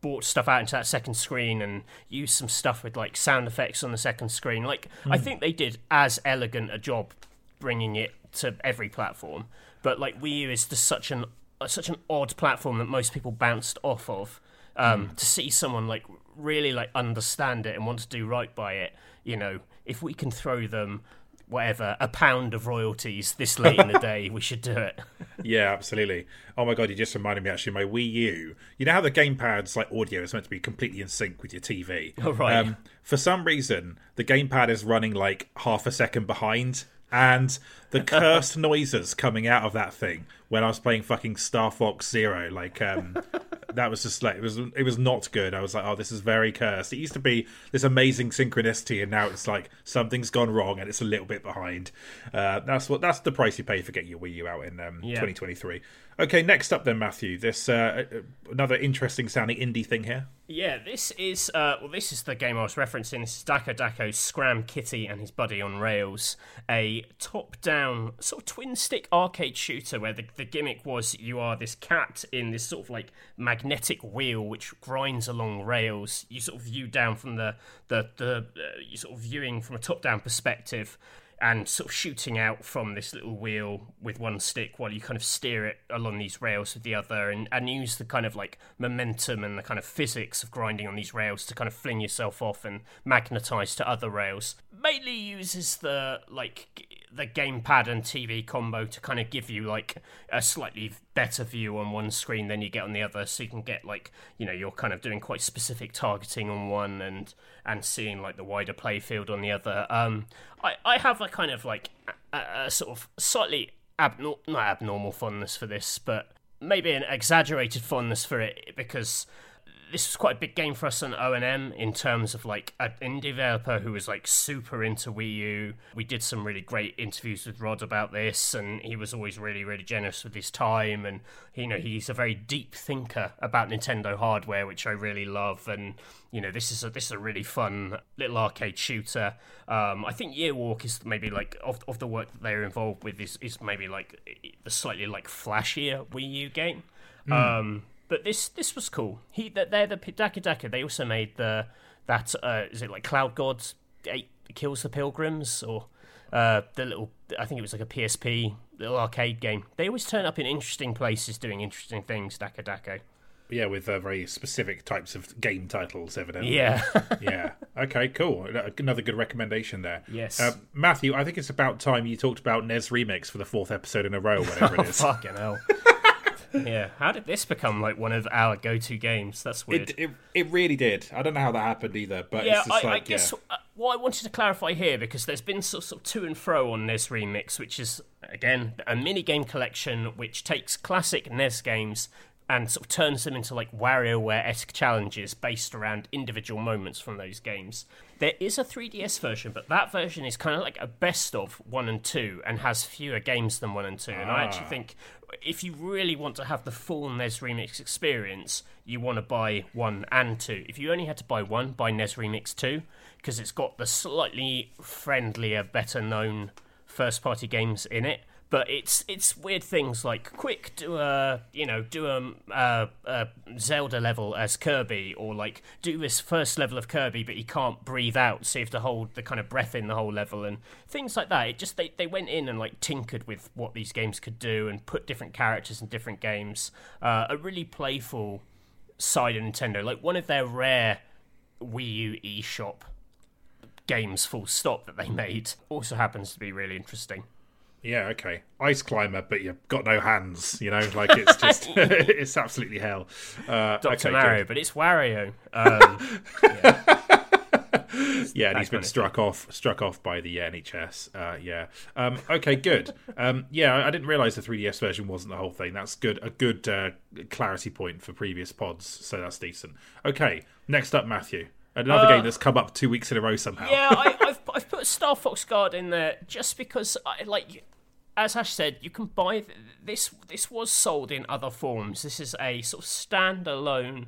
S2: brought stuff out into that second screen and used some stuff with like sound effects on the second screen. Like I think they did as elegant a job bringing it to every platform, but like Wii U is just such an uh, such an odd platform that most people bounced off of. Um, To see someone like really like understand it and want to do right by it, you know, if we can throw them whatever a pound of royalties this <laughs> late in the day, we should do it.
S1: Yeah, absolutely. Oh my god, you just reminded me actually. My Wii U. You know how the gamepad's like audio is meant to be completely in sync with your TV.
S2: Oh, right.
S1: Um, for some reason, the gamepad is running like half a second behind, and the cursed <laughs> noises coming out of that thing when I was playing fucking Star Fox Zero, like um, that was just like it was. It was not good. I was like, oh, this is very cursed. It used to be this amazing synchronicity, and now it's like something's gone wrong and it's a little bit behind. Uh, that's what that's the price you pay for getting your Wii U out in um,
S2: Yeah.
S1: 2023. Okay, next up then, Matthew. This uh, another interesting sounding indie thing here.
S2: Yeah, this is uh, well, this is the game I was referencing. This is Dakko Dakko's Scram Kitty and his buddy on rails, a top-down sort of twin-stick arcade shooter where the, the gimmick was you are this cat in this sort of like magnetic wheel which grinds along rails. You sort of view down from the the the uh, you sort of viewing from a top-down perspective and sort of shooting out from this little wheel with one stick while you kind of steer it along these rails with the other and, and use the kind of like momentum and the kind of physics of grinding on these rails to kind of fling yourself off and magnetize to other rails. Mainly uses the like the gamepad and TV combo to kind of give you like a slightly better view on one screen than you get on the other, so you can get like you know you're kind of doing quite specific targeting on one and and seeing like the wider playfield on the other. Um, I I have a kind of like a, a sort of slightly abnormal not abnormal fondness for this, but maybe an exaggerated fondness for it because this was quite a big game for us on ONM in terms of like an indie developer who was like super into Wii U. We did some really great interviews with Rod about this, and he was always really, really generous with his time. And you know, he's a very deep thinker about Nintendo hardware, which I really love. And you know, this is a this is a really fun little arcade shooter. Um, I think Yearwalk is maybe like of of the work that they're involved with is is maybe like the slightly like flashier Wii U game. Mm. Um, but this this was cool. He they're the Dakko Dakko. They also made the that uh, is it like Cloud Gods eight kills the pilgrims or uh, the little I think it was like a PSP little arcade game. They always turn up in interesting places doing interesting things. Dakko Dakko.
S1: Yeah, with uh, very specific types of game titles, evidently.
S2: Yeah. <laughs>
S1: yeah. Okay, cool. Another good recommendation there.
S2: Yes.
S1: Uh, Matthew, I think it's about time you talked about NES Remix for the fourth episode in a row, whatever <laughs> it is.
S2: Fucking hell. <laughs> yeah, how did this become like one of our go-to games? That's weird.
S1: It, it, it really did. I don't know how that happened either, but
S2: yeah,
S1: I, like,
S2: I, guess
S1: yeah.
S2: what I wanted to clarify here because there's been sort, sort of to and fro on this Remix, which is again a mini game collection which takes classic NES games and sort of turns them into like WarioWare esque challenges based around individual moments from those games. There is a 3DS version, but that version is kind of like a best of 1 and 2 and has fewer games than 1 and 2. Ah. And I actually ah. think if you really want to have the full NES Remix experience, you want to buy 1 and 2. If you only had to buy 1, buy NES Remix 2, because it's got the slightly friendlier, better known first party games in it but it's it's weird things like quick do a you know do a, a, a, Zelda level as Kirby or like do this first level of Kirby but he can't breathe out so you have to hold the kind of breath in the whole level and things like that. It just they, they went in and like tinkered with what these games could do and put different characters in different games. Uh, a really playful side of Nintendo like one of their rare Wii U eShop games full stop that they <laughs> made also happens to be really interesting
S1: yeah, okay. Ice climber, but you've got no hands. You know, like it's just <laughs> <laughs> it's absolutely hell. Uh,
S2: Doctor
S1: okay,
S2: Mario, good. but it's Wario. <laughs> Um,
S1: yeah. yeah, and he's been struck off, struck off by the NHS. Uh, yeah. Um, okay, good. Um, yeah, I didn't realise the 3DS version wasn't the whole thing. That's good. A good uh, clarity point for previous pods. So that's decent. Okay, next up, Matthew. Another uh, game that's come up two weeks in a row somehow.
S2: Yeah, I, have I've put Star Fox Guard in there just because I like as Ash said, you can buy this. This was sold in other forms. This is a sort of standalone,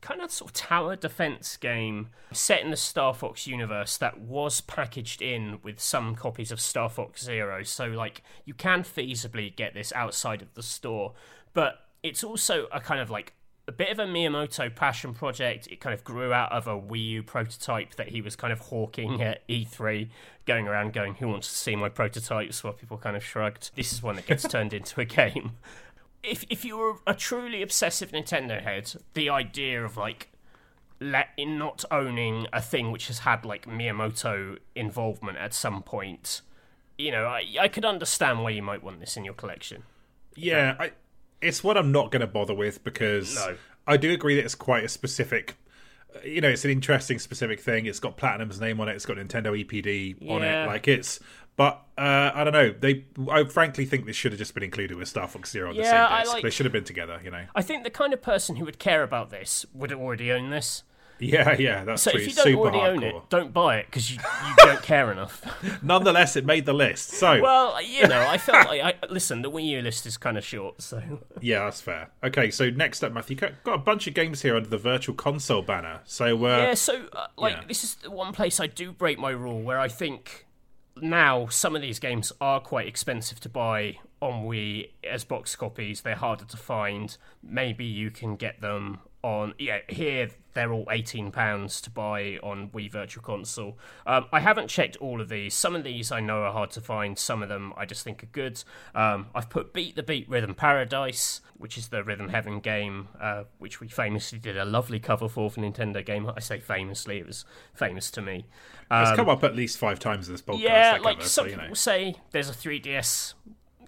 S2: kind of sort of tower defense game set in the Star Fox universe that was packaged in with some copies of Star Fox Zero. So, like, you can feasibly get this outside of the store, but it's also a kind of like a bit of a Miyamoto passion project. It kind of grew out of a Wii U prototype that he was kind of hawking at E3, going around going, Who wants to see my prototypes? While people kind of shrugged. This is one that gets turned into a <laughs> game. If, if you were a truly obsessive Nintendo head, the idea of like let in not owning a thing which has had like Miyamoto involvement at some point, you know, I, I could understand why you might want this in your collection.
S1: Yeah, I it's what I'm not going to bother with because
S2: no.
S1: I do agree that it's quite a specific. You know, it's an interesting specific thing. It's got Platinum's name on it. It's got Nintendo EPD yeah. on it. Like it's, but uh, I don't know. They, I frankly think this should have just been included with Star Fox Zero on yeah, the same disc. Like, they should have been together. You know,
S2: I think the kind of person who would care about this would already own this.
S1: Yeah, yeah, that's
S2: So
S1: true.
S2: if you don't
S1: Super
S2: already
S1: hardcore.
S2: own it, don't buy it because you, you don't care enough. <laughs>
S1: Nonetheless, it made the list. So
S2: Well, you know, I felt <laughs> like I listen. The Wii U list is kind of short, so
S1: yeah, that's fair. Okay, so next up, Matthew, got got a bunch of games here under the Virtual Console banner. So uh,
S2: yeah. So uh, like,
S1: yeah.
S2: this is the one place I do break my rule where I think now some of these games are quite expensive to buy on Wii as box copies. They're harder to find. Maybe you can get them on yeah here they're all 18 pounds to buy on Wii Virtual Console. Um, I haven't checked all of these. Some of these I know are hard to find. Some of them I just think are good. Um, I've put Beat the Beat Rhythm Paradise, which is the Rhythm Heaven game, uh, which we famously did a lovely cover for for Nintendo Gamer. I say famously, it was famous to me.
S1: it's come up at least five times in this podcast.
S2: Yeah, like
S1: cover,
S2: some
S1: so, you know.
S2: people say, there's a 3DS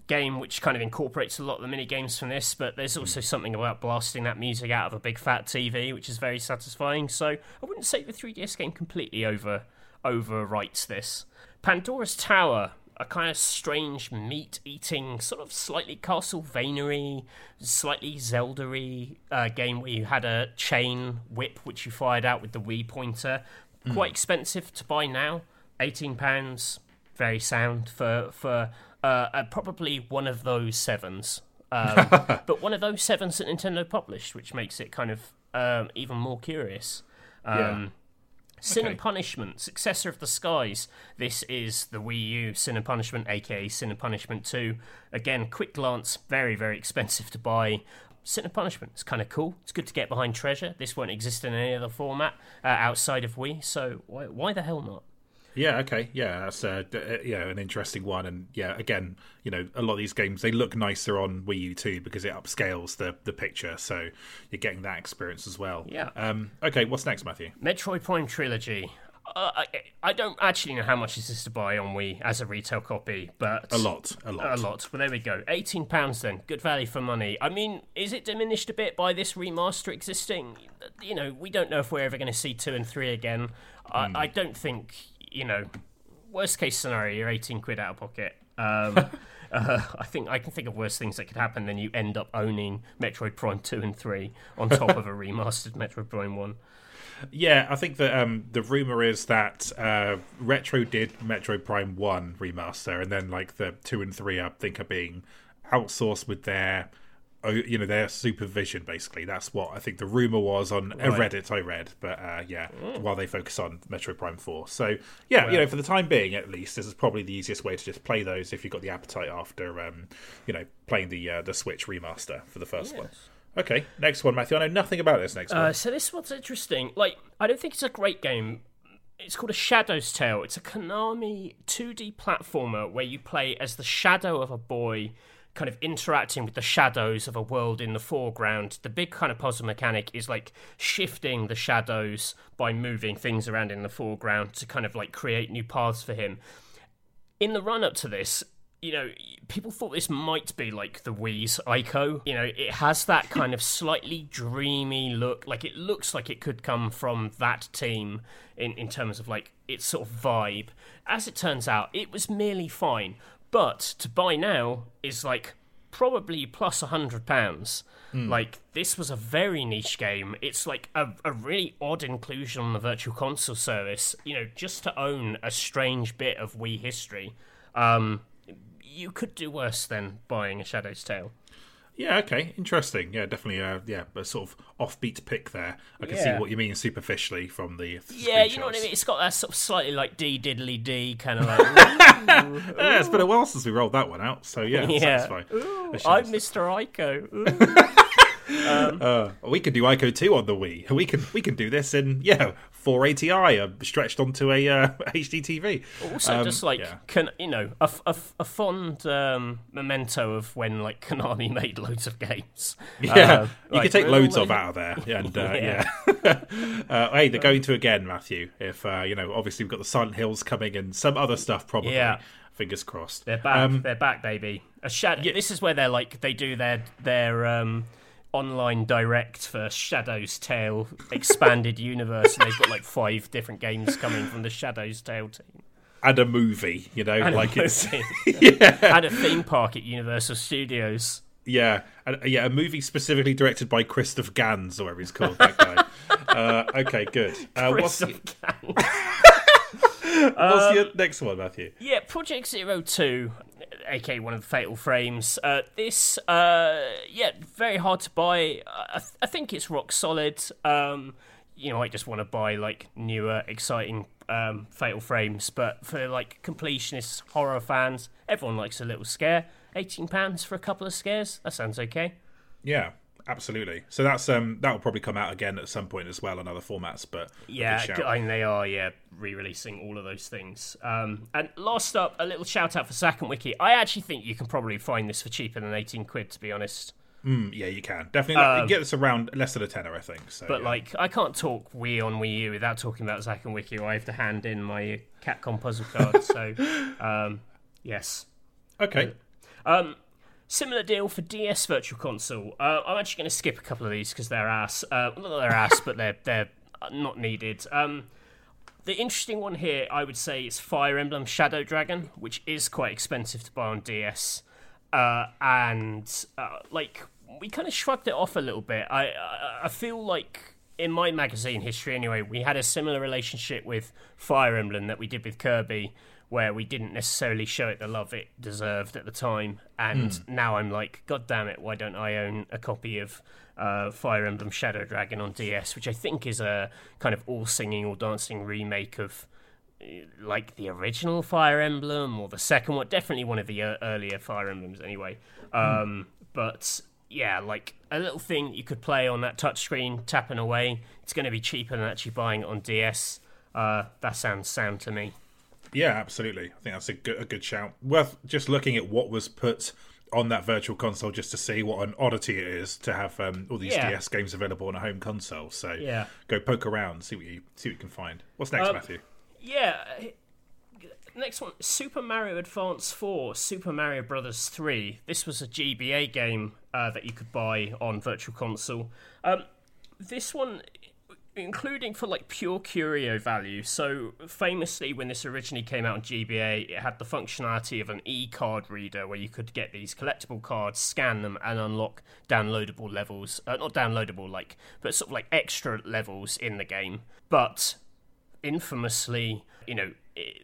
S2: game which kind of incorporates a lot of the mini games from this, but there's also
S1: Hmm.
S2: something about blasting that music out of a big fat TV, which is very satisfying. So I wouldn't say the 3DS game completely over overwrites this. Pandora's Tower. A kind of strange meat-eating, sort of slightly Castlevania, slightly Zelda-y uh, game where you had a chain whip which you fired out with the Wii pointer. Quite expensive to buy now, eighteen pounds. Very sound for for uh, uh, probably one of those sevens, um, <laughs> but one of those sevens that Nintendo published, which makes it kind of um, even more curious. Um,
S1: Yeah.
S2: Sin
S1: Okay.
S2: and Punishment, Successor of the Skies. This is the Wii U Sin and Punishment, aka Sin and Punishment 2. Again, quick glance, very, very expensive to buy. Sin and Punishment is kind of cool. It's good to get behind Treasure. This won't exist in any other format uh, outside of Wii, so why, why the hell not?
S1: Yeah, okay, yeah, that's uh, d- uh, yeah an interesting one, and yeah, again, you know, a lot of these games they look nicer on Wii U too because it upscales the the picture, so you're getting that experience as well.
S2: Yeah.
S1: Um. Okay, what's next, Matthew?
S2: Metroid Prime Trilogy. Uh, I, I don't actually know how much is this to buy on Wii as a retail copy, but
S1: A lot, a lot.
S2: A lot. Well, there we go. Eighteen pounds then. Good value for money. I mean, is it diminished a bit by this remaster existing? You know, we don't know if we're ever going to see two and three again. I, I don't think. You know, worst case scenario, you're eighteen quid out of pocket. Um, <laughs> uh, I think I can think of worse things that could happen than you end up owning Metroid Prime two and three on top of a <laughs> remastered Metroid Prime one.
S1: Yeah, I think that um, the rumor is that uh, Retro did Metroid Prime One remaster, and then like the two and three, I think, are being outsourced with their, you know, their supervision. Basically, that's what I think the rumor was on a
S2: Right.
S1: Reddit I read. But uh, yeah, while they focus on Metroid Prime Four, so yeah, you know, for the time being, at least, this is probably the easiest way to just play those if you've got the appetite after, um, you know, playing the uh, the Switch remaster for the first one. Okay, next one, Matthew. I know nothing about this next one.
S2: Uh, so this one's interesting. Like, I don't think it's a great game. It's called a Shadow's Tale. It's a Konami 2D platformer where you play as the shadow of a boy, kind of interacting with the shadows of a world in the foreground. The big kind of puzzle mechanic is like shifting the shadows by moving things around in the foreground to kind of like create new paths for him. In the run up to this, you know, people thought this might be like the Wii's Ico. You know, it has that kind of slightly dreamy look. Like it looks like it could come from that team in, in terms of like its sort of vibe. As it turns out, it was merely fine. But to buy now is like probably plus a hundred pounds. Like this was a very niche game. It's like a, a really odd inclusion on the Virtual Console service. You know, just to own a strange bit of Wii history. Um, you could do worse than buying a Shadow's Tale.
S1: Yeah, okay, interesting. Yeah, definitely. Uh, yeah, a sort of offbeat pick there. I can see what you mean superficially from the.
S2: Yeah, you know what I mean. It's got that sort of slightly like D diddly D kind of <laughs> like. <laughs>
S1: Yeah, it's been a while since we rolled that one out, so yeah,
S2: yeah,
S1: satisfying.
S2: Ooh, I'm Mr. Ico. <laughs> Ooh.
S1: Uh, we could do Ico two on the Wii. We can we can do this in yeah 480i uh, stretched onto a uh, <laughs> HD TV.
S2: Also,
S1: Um,
S2: just like
S1: yeah.
S2: can you know a fond um, memento of when like Konami <laughs> made loads of games.
S1: Yeah,
S2: Uh,
S1: you <laughs>
S2: like,
S1: could take loads of out of there. Yeah, and uh,
S2: Yeah.
S1: yeah. hey, they're going to again, Matthew. If uh, you know, obviously we've got the Silent Hills coming and some other stuff probably.
S2: Yeah.
S1: Fingers crossed.
S2: They're back.
S1: Um,
S2: they're back, baby. A shadow. This is where they're like they do their their um, online direct for Shadow's Tale expanded <laughs> universe. And they've got like five different games coming from the Shadow's Tale team.
S1: and a movie, you know,
S2: And
S1: like it's <laughs> yeah,
S2: and a theme park at Universal Studios.
S1: yeah, and, yeah, a movie specifically directed by Christophe Gans or whatever he's called. That guy. <laughs> Uh, okay, good. Uh, what's,
S2: Chris
S1: your,
S2: of Gang.
S1: what's your next one, Matthew?
S2: Yeah, Project Zero Two, aka one of the Fatal Frames. Uh, this, uh, yeah, very hard to buy. I, th- I think it's rock solid. Um, you know, I just want to buy like newer, exciting um, Fatal Frames, but for like completionists, horror fans, everyone likes a little scare. Eighteen pounds for a couple of scares. That sounds okay.
S1: Yeah, absolutely. So that's um that will probably come out again at some point as well on other formats. But
S2: Yeah. I mean they are yeah re-releasing all of those things. Um, and last up, a little shout out for Zack and Wiki. I actually think you can probably find this for cheaper than eighteen quid, to be honest.
S1: Mm, yeah, you can definitely like, get this around less than a tenner, I think. So,
S2: Um, But
S1: yeah.
S2: like, I can't talk Wii on Wii U without talking about Zack and Wiki. I have to hand in my Capcom puzzle card. so, <laughs> um, yes.
S1: okay,
S2: Um, similar deal for DS Virtual Console. Uh, I'm actually going to skip a couple of these because they're ass. Uh, not that they're ass, but they're they're not needed. Um, the interesting one here, I would say, is Fire Emblem Shadow Dragon, which is quite expensive to buy on DS, uh, and uh, like we kind of shrugged it off a little bit. I, I I feel like in my magazine history anyway, we had a similar relationship with Fire Emblem that we did with Kirby, where we didn't necessarily show it the love it deserved at the time. And now I'm like, God damn it, why don't I own a copy of uh, Fire Emblem Shadow Dragon on DS, which I think is a kind of all singing, all dancing remake of uh, like the original Fire Emblem or the second one, definitely one of the uh, earlier Fire Emblems anyway. Um, But yeah, like a little thing you could play on that touchscreen, tapping away. It's going to be cheaper than actually buying it on DS. Uh, that sounds sound to me.
S1: Yeah, absolutely. I think that's a good a good shout. Worth just looking at what was put on that virtual console just to see what an oddity it is to have um, all these
S2: Yeah.
S1: DS games available on a home console. So
S2: Yeah.
S1: go poke around, see what you see what you can find. What's next,
S2: Um,
S1: Matthew?
S2: Yeah. uh, Next one, Super Mario Advance 4, Super Mario Brothers 3. This was a GBA game uh, that you could buy on Virtual Console. Um, this one, including for like pure curio value. So, famously, when this originally came out on GBA, it had the functionality of an e card reader where you could get these collectible cards, scan them, and unlock downloadable levels. Uh, not downloadable, like, but sort of like extra levels in the game. But infamously, you know, it,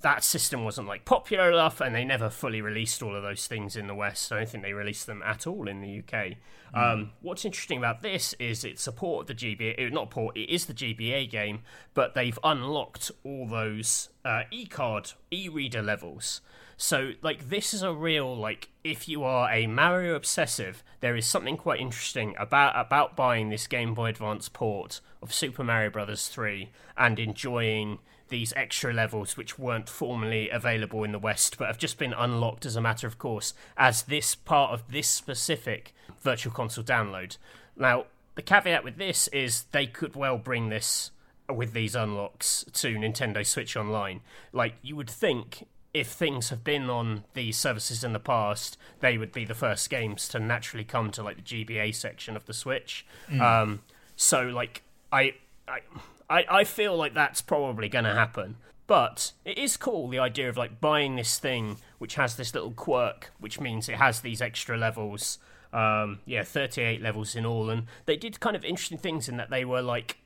S2: that system wasn't like popular enough, and they never fully released all of those things in the West. I don't think they released them at all in the UK. Um, what's interesting about this is it supported the GBA, not port, it is the GBA game, but they've unlocked all those uh, e-card, e-reader levels. So, like, this is a real like. If you are a Mario obsessive, there is something quite interesting about about buying this Game Boy Advance port of Super Mario Brothers three and enjoying these extra levels which weren't formerly available in the West but have just been unlocked as a matter of course as this part of this specific Virtual Console download. Now, the caveat with this is they could well bring this with these unlocks to Nintendo Switch Online. Like, you would think if things have been on these services in the past, they would be the first games to naturally come to like the GBA section of the Switch. Um, so, like, I, I, I, I feel like that's probably going to happen. But it is cool the idea of like buying this thing which has this little quirk, which means it has these extra levels. Um, yeah, 38 levels in all, and they did kind of interesting things in that they were like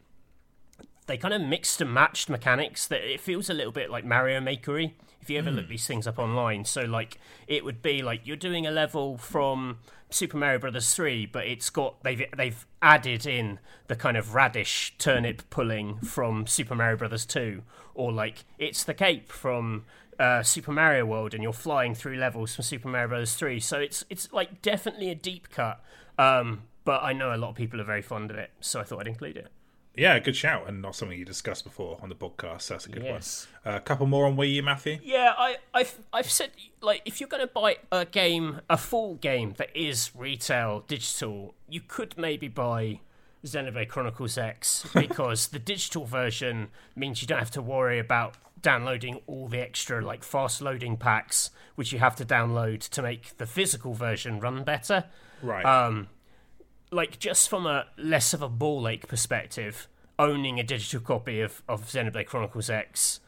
S2: they kind of mixed and matched mechanics that it feels a little bit like Mario Makery. If you ever look these things up online, so like it would be like you're doing a level from Super Mario Brothers 3, but it's got they've they've added in the kind of radish turnip pulling from Super Mario Brothers 2, or like it's the cape from uh, Super Mario World, and you're flying through levels from Super Mario Brothers 3. So it's it's like definitely a deep cut. Um, but I know a lot of people are very fond of it, so I thought I'd include it.
S1: Yeah, good shout, and not something you discussed before on the podcast. So that's a good
S2: Yes.
S1: one. A couple more on Wii U, Matthew.
S2: Yeah, I, I've I've said like if you're going to buy a game, a full game that is retail digital, you could maybe buy Xenoblade Chronicles X <laughs> because the digital version means you don't have to worry about downloading all the extra like fast loading packs which you have to download to make the physical version run better
S1: Right.
S2: um, like just from a less of a ball ache perspective, owning a digital copy of, of Xenoblade Chronicles X,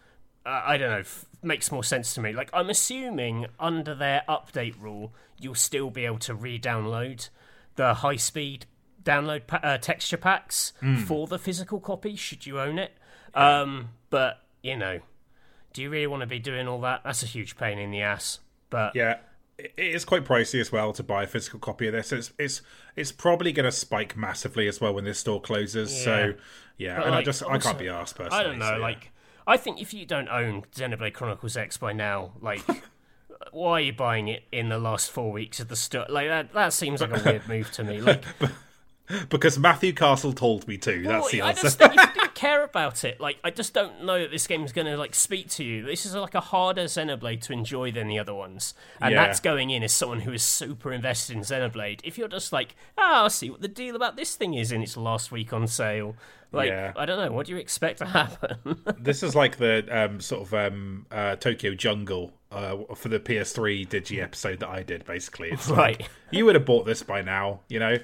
S2: uh, I don't know, f- makes more sense to me. Like I'm assuming under their update rule, you'll still be able to re-download the high speed download pa- uh, texture packs
S1: Hmm.
S2: for the physical copy should you own it. Um, but you know, do you really want to be doing all that? That's a huge pain in the ass. But
S1: Yeah, it is quite pricey as well to buy a physical copy of this. It's it's it's probably going to spike massively as well when this store closes. So yeah,
S2: But,
S1: and I
S2: like,
S1: just I can't be asked personally.
S2: I don't know.
S1: so, yeah.
S2: Like, I think if you don't own Xenoblade Chronicles X by now, like, <laughs> why are you buying it in the last four weeks of the store? Like that. That seems like a weird move to me. Like, <laughs>
S1: because Matthew Castle told me to. That's
S2: well,
S1: the
S2: I
S1: answer.
S2: just if <laughs> care about it, like, I just don't know that this game's going to like speak to you. This is like a harder Xenoblade to enjoy than the other ones, and
S1: Yeah.
S2: that's going in as someone who is super invested in Xenoblade. If you're just like, oh, I'll see what the deal about this thing is in its last week on sale. Like,
S1: Yeah.
S2: I don't know. What do you expect to happen? <laughs>
S1: this is like the um, sort of um, uh, Tokyo Jungle uh, for the PS3 Digi episode that I did. Basically, it's like,
S2: Right. <laughs>
S1: you would have bought this by now, you know.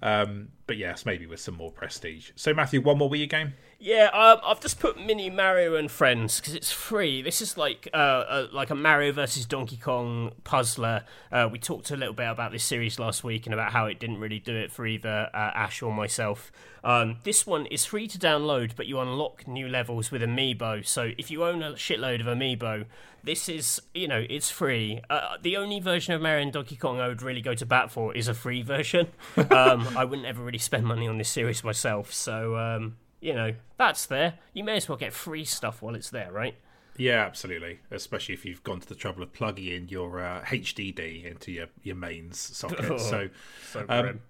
S1: Um, but yes, maybe with some more prestige. So Matthew, one more Wii U game.
S2: Yeah, um, I've just put Mini Mario and Friends because it's free. This is like uh, a, like a Mario versus Donkey Kong puzzler. Uh, we talked a little bit about this series last week and about how it didn't really do it for either uh, Ash or myself. Um, this one is free to download, but you unlock new levels with Amiibo. So if you own a shitload of Amiibo, this is you know it's free. Uh, the only version of Mario and Donkey Kong I would really go to bat for is a free version. <laughs> um, I wouldn't ever really spend money on this series myself. So. You know, that's there. You may as well get free stuff while it's there, right?
S1: Yeah, absolutely. Especially if you've gone to the trouble of plugging in your uh, HDD into your, your mains socket. <laughs> so,
S2: So
S1: um,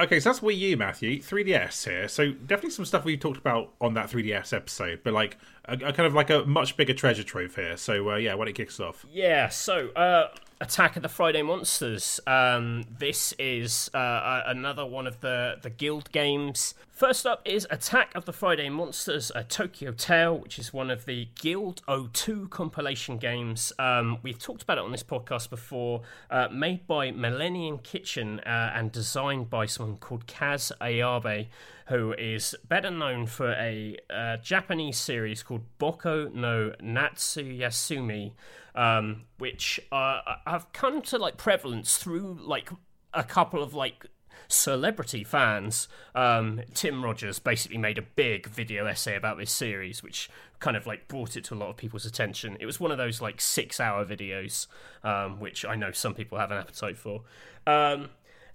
S1: okay, so that's Wii U, Matthew. 3DS here. So definitely some stuff we talked about on that 3DS episode, but like a, a kind of like a much bigger treasure trove here. So uh, yeah, when it kicks off.
S2: Yeah, so uh, Attack of the Friday Monsters. Um, this is uh, another one of the, the Guild games. First up is Attack of the Friday Monsters, a Tokyo Tale, which is one of the Guild 02 compilation games. Um, we've talked about it on this podcast before. Uh, made by Millennium Kitchen uh, and designed by someone called Kaz Ayabe, who is better known for a uh, Japanese series called Boko no Natsu Yasumi um, which uh, have come to like prevalence through like a couple of like celebrity fans. Um, Tim Rogers basically made a big video essay about this series, which kind of like brought it to a lot of people's attention. It was one of those like six-hour videos, um, which I know some people have an appetite for. Um,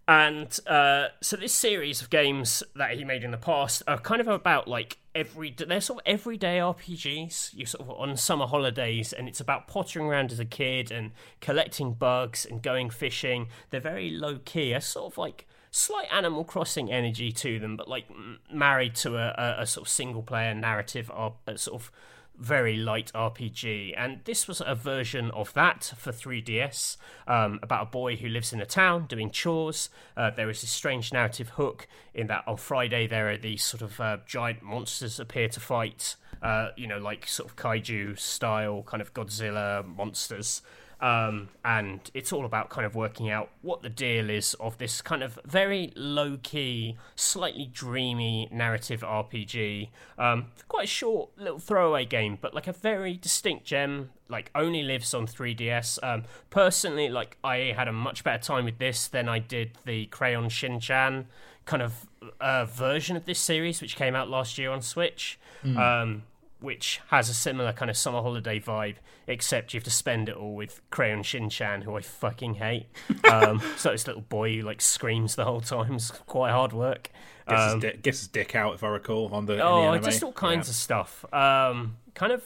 S2: and uh, so this series of games that he made in the past are kind of about like every they're sort of everyday RPGs. You sort of on summer holidays, and it's about pottering around as a kid and collecting bugs and going fishing. They're very low key, a sort of like slight Animal Crossing energy to them, but like married to a, a, a sort of single player narrative, sort of very light RPG, and this was a version of that for 3DS um, about a boy who lives in a town doing chores. Uh, there is this strange narrative hook in that on Friday there are these sort of uh, giant monsters appear to fight, uh, you know, like sort of kaiju style kind of Godzilla monsters. Um, and it's all about kind of working out what the deal is of this kind of very low key, slightly dreamy narrative RPG. Um, quite a short little throwaway game, but like a very distinct gem. Like only lives on 3DS. Um, personally, like I had a much better time with this than I did the Crayon Shin-chan kind of uh, version of this series, which came out last year on Switch. Um, which has a similar kind of summer holiday vibe, except you have to spend it all with Crayon Shin-chan, who I fucking hate. <laughs> Um, so this little boy who like screams the whole time. It's quite hard work.
S1: Gets,
S2: Um,
S1: his, di- gets his dick out, if I recall, on the, in the
S2: oh, just all kinds of stuff. Um, kind of,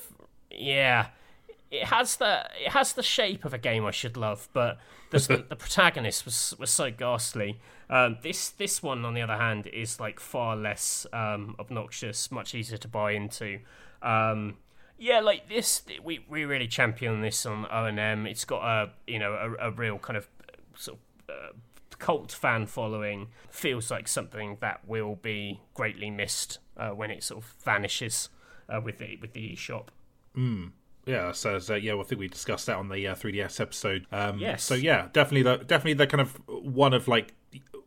S2: yeah. It has the it has the shape of a game I should love, but the, the protagonist was was so ghastly. Um, this this one, on the other hand, is like far less um, obnoxious, much easier to buy into. Um, yeah, like this, we we really champion this on ONM. It's got a you know a, a real kind of uh, sort of uh, cult fan following. Feels like something that will be greatly missed uh, when it sort of vanishes uh, with the with the eShop.
S1: Yeah, so, so yeah, well, I think we discussed that on the uh, 3DS episode. Um,
S2: Yes.
S1: So yeah, definitely the definitely the kind of one of like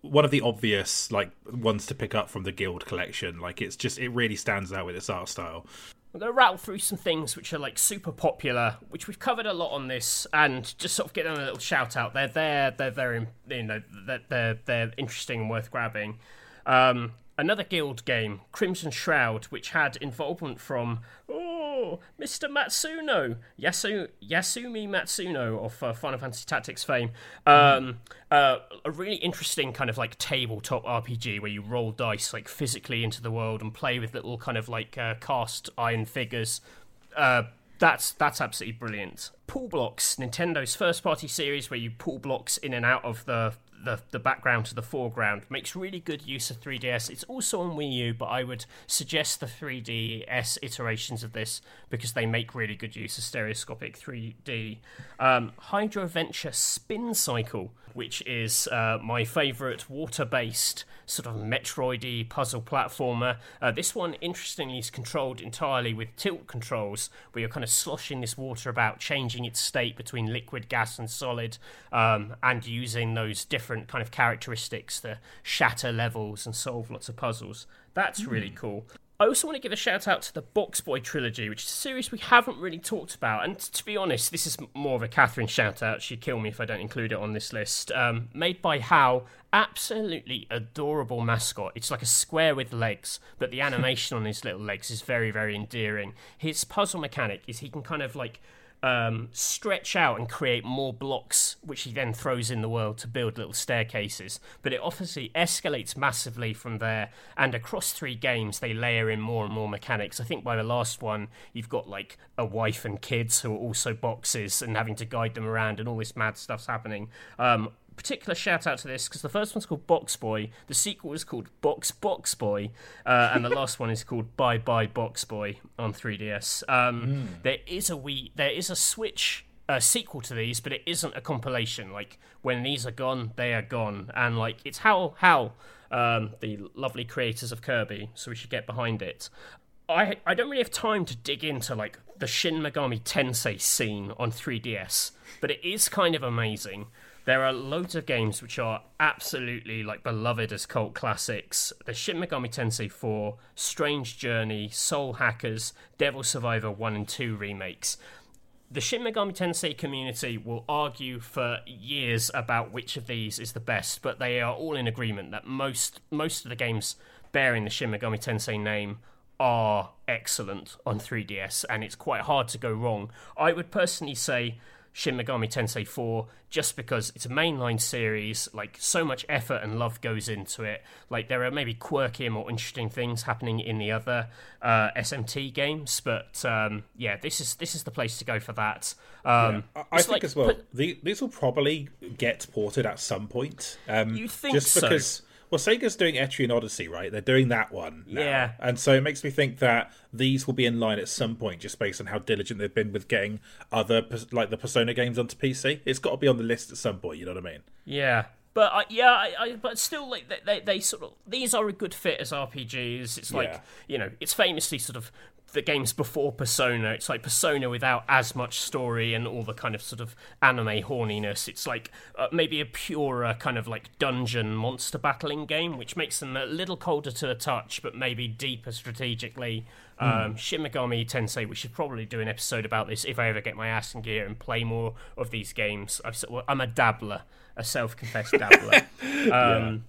S1: one of the obvious like ones to pick up from the Guild collection. Like it's just it really stands out with its art style.
S2: I'm going to rattle through some things which are like super popular, which we've covered a lot on this, and just sort of get them a little shout out. They're there, they're very, you know, they're they're, they're interesting and worth grabbing. Um, another guild game, Crimson Shroud, which had involvement from oh Mr. Matsuno, Yasu Yasumi Matsuno of uh, Final Fantasy Tactics fame. Um, uh, a really interesting kind of like tabletop RPG where you roll dice like physically into the world and play with little kind of like uh, cast iron figures. Uh, that's that's absolutely brilliant. Pullblox, Nintendo's first party series where you pull blocks in and out of the the, the background to the foreground makes really good use of 3DS. It's also on Wii U, but I would suggest the 3DS iterations of this because they make really good use of stereoscopic 3D. Um, Hydroventure Spin Cycle, which is uh, my favourite water based sort of Metroidy puzzle platformer. Uh, this one, interestingly, is controlled entirely with tilt controls, where you're kind of sloshing this water about, changing its state between liquid, gas, and solid, um, and using those different kind of characteristics to shatter levels and solve lots of puzzles. That's mm. really cool. I also want to give a shout out to the Box Boy trilogy, which is a series we haven't really talked about. And to be honest, this is more of a Catherine shout out. She'd kill me if I don't include it on this list. Um, made by HAL, absolutely adorable mascot. It's like a square with legs, but the animation on his little legs is very, very endearing. His puzzle mechanic is he can kind of like um, stretch out and create more blocks, which he then throws in the world to build little staircases. But it obviously escalates massively from there, and across three games, they layer in more and more mechanics. I think by the last one, you've got like a wife and kids who are also boxes and having to guide them around, and all this mad stuff's happening. Um, particular shout out to this because the first one's called Box Boy, the sequel is called Box Box Boy, uh, and the last one is called Bye Bye Box Boy on 3DS. Um, mm. There is a Wii, there is a Switch uh, sequel to these, but it isn't a compilation. Like when these are gone, they are gone, and like it's how how um, the lovely creators of Kirby, so we should get behind it. I I don't really have time to dig into like the Shin Megami Tensei scene on 3DS, but it is kind of amazing. There are loads of games which are absolutely like beloved as cult classics. The Shin Megami Tensei 4, Strange Journey, Soul Hackers, Devil Survivor 1 and 2 remakes. The Shin Megami Tensei community will argue for years about which of these is the best, but they are all in agreement that most most of the games bearing the Shin Megami Tensei name are excellent on 3DS, and it's quite hard to go wrong. I would personally say Shin Megami Tensei 4 just because it's a mainline series, like so much effort and love goes into it. Like there are maybe quirky and more interesting things happening in the other uh, SMT games, but um, yeah, this is this is the place to go for that. Um,
S1: yeah. I, I think like, as well, the, these will probably get ported at some point. Um,
S2: you think
S1: just
S2: so?
S1: because well, Sega's doing Etrian Odyssey, right? They're doing that one. Now.
S2: Yeah.
S1: And so it makes me think that these will be in line at some point, just based on how diligent they've been with getting other, like the Persona games onto PC. It's got to be on the list at some point. You know what I mean?
S2: Yeah. But uh, yeah, I, I, but still, like they, they, they, sort of these are a good fit as RPGs. It's like yeah. you know, it's famously sort of the games before Persona. It's like Persona without as much story and all the kind of sort of anime horniness. It's like uh, maybe a purer kind of like dungeon monster battling game, which makes them a little colder to the touch, but maybe deeper strategically. Mm. Um, Shin Megami Tensei. We should probably do an episode about this if I ever get my ass in gear and play more of these games. i am a dabbler, a self-confessed dabbler. <laughs> um,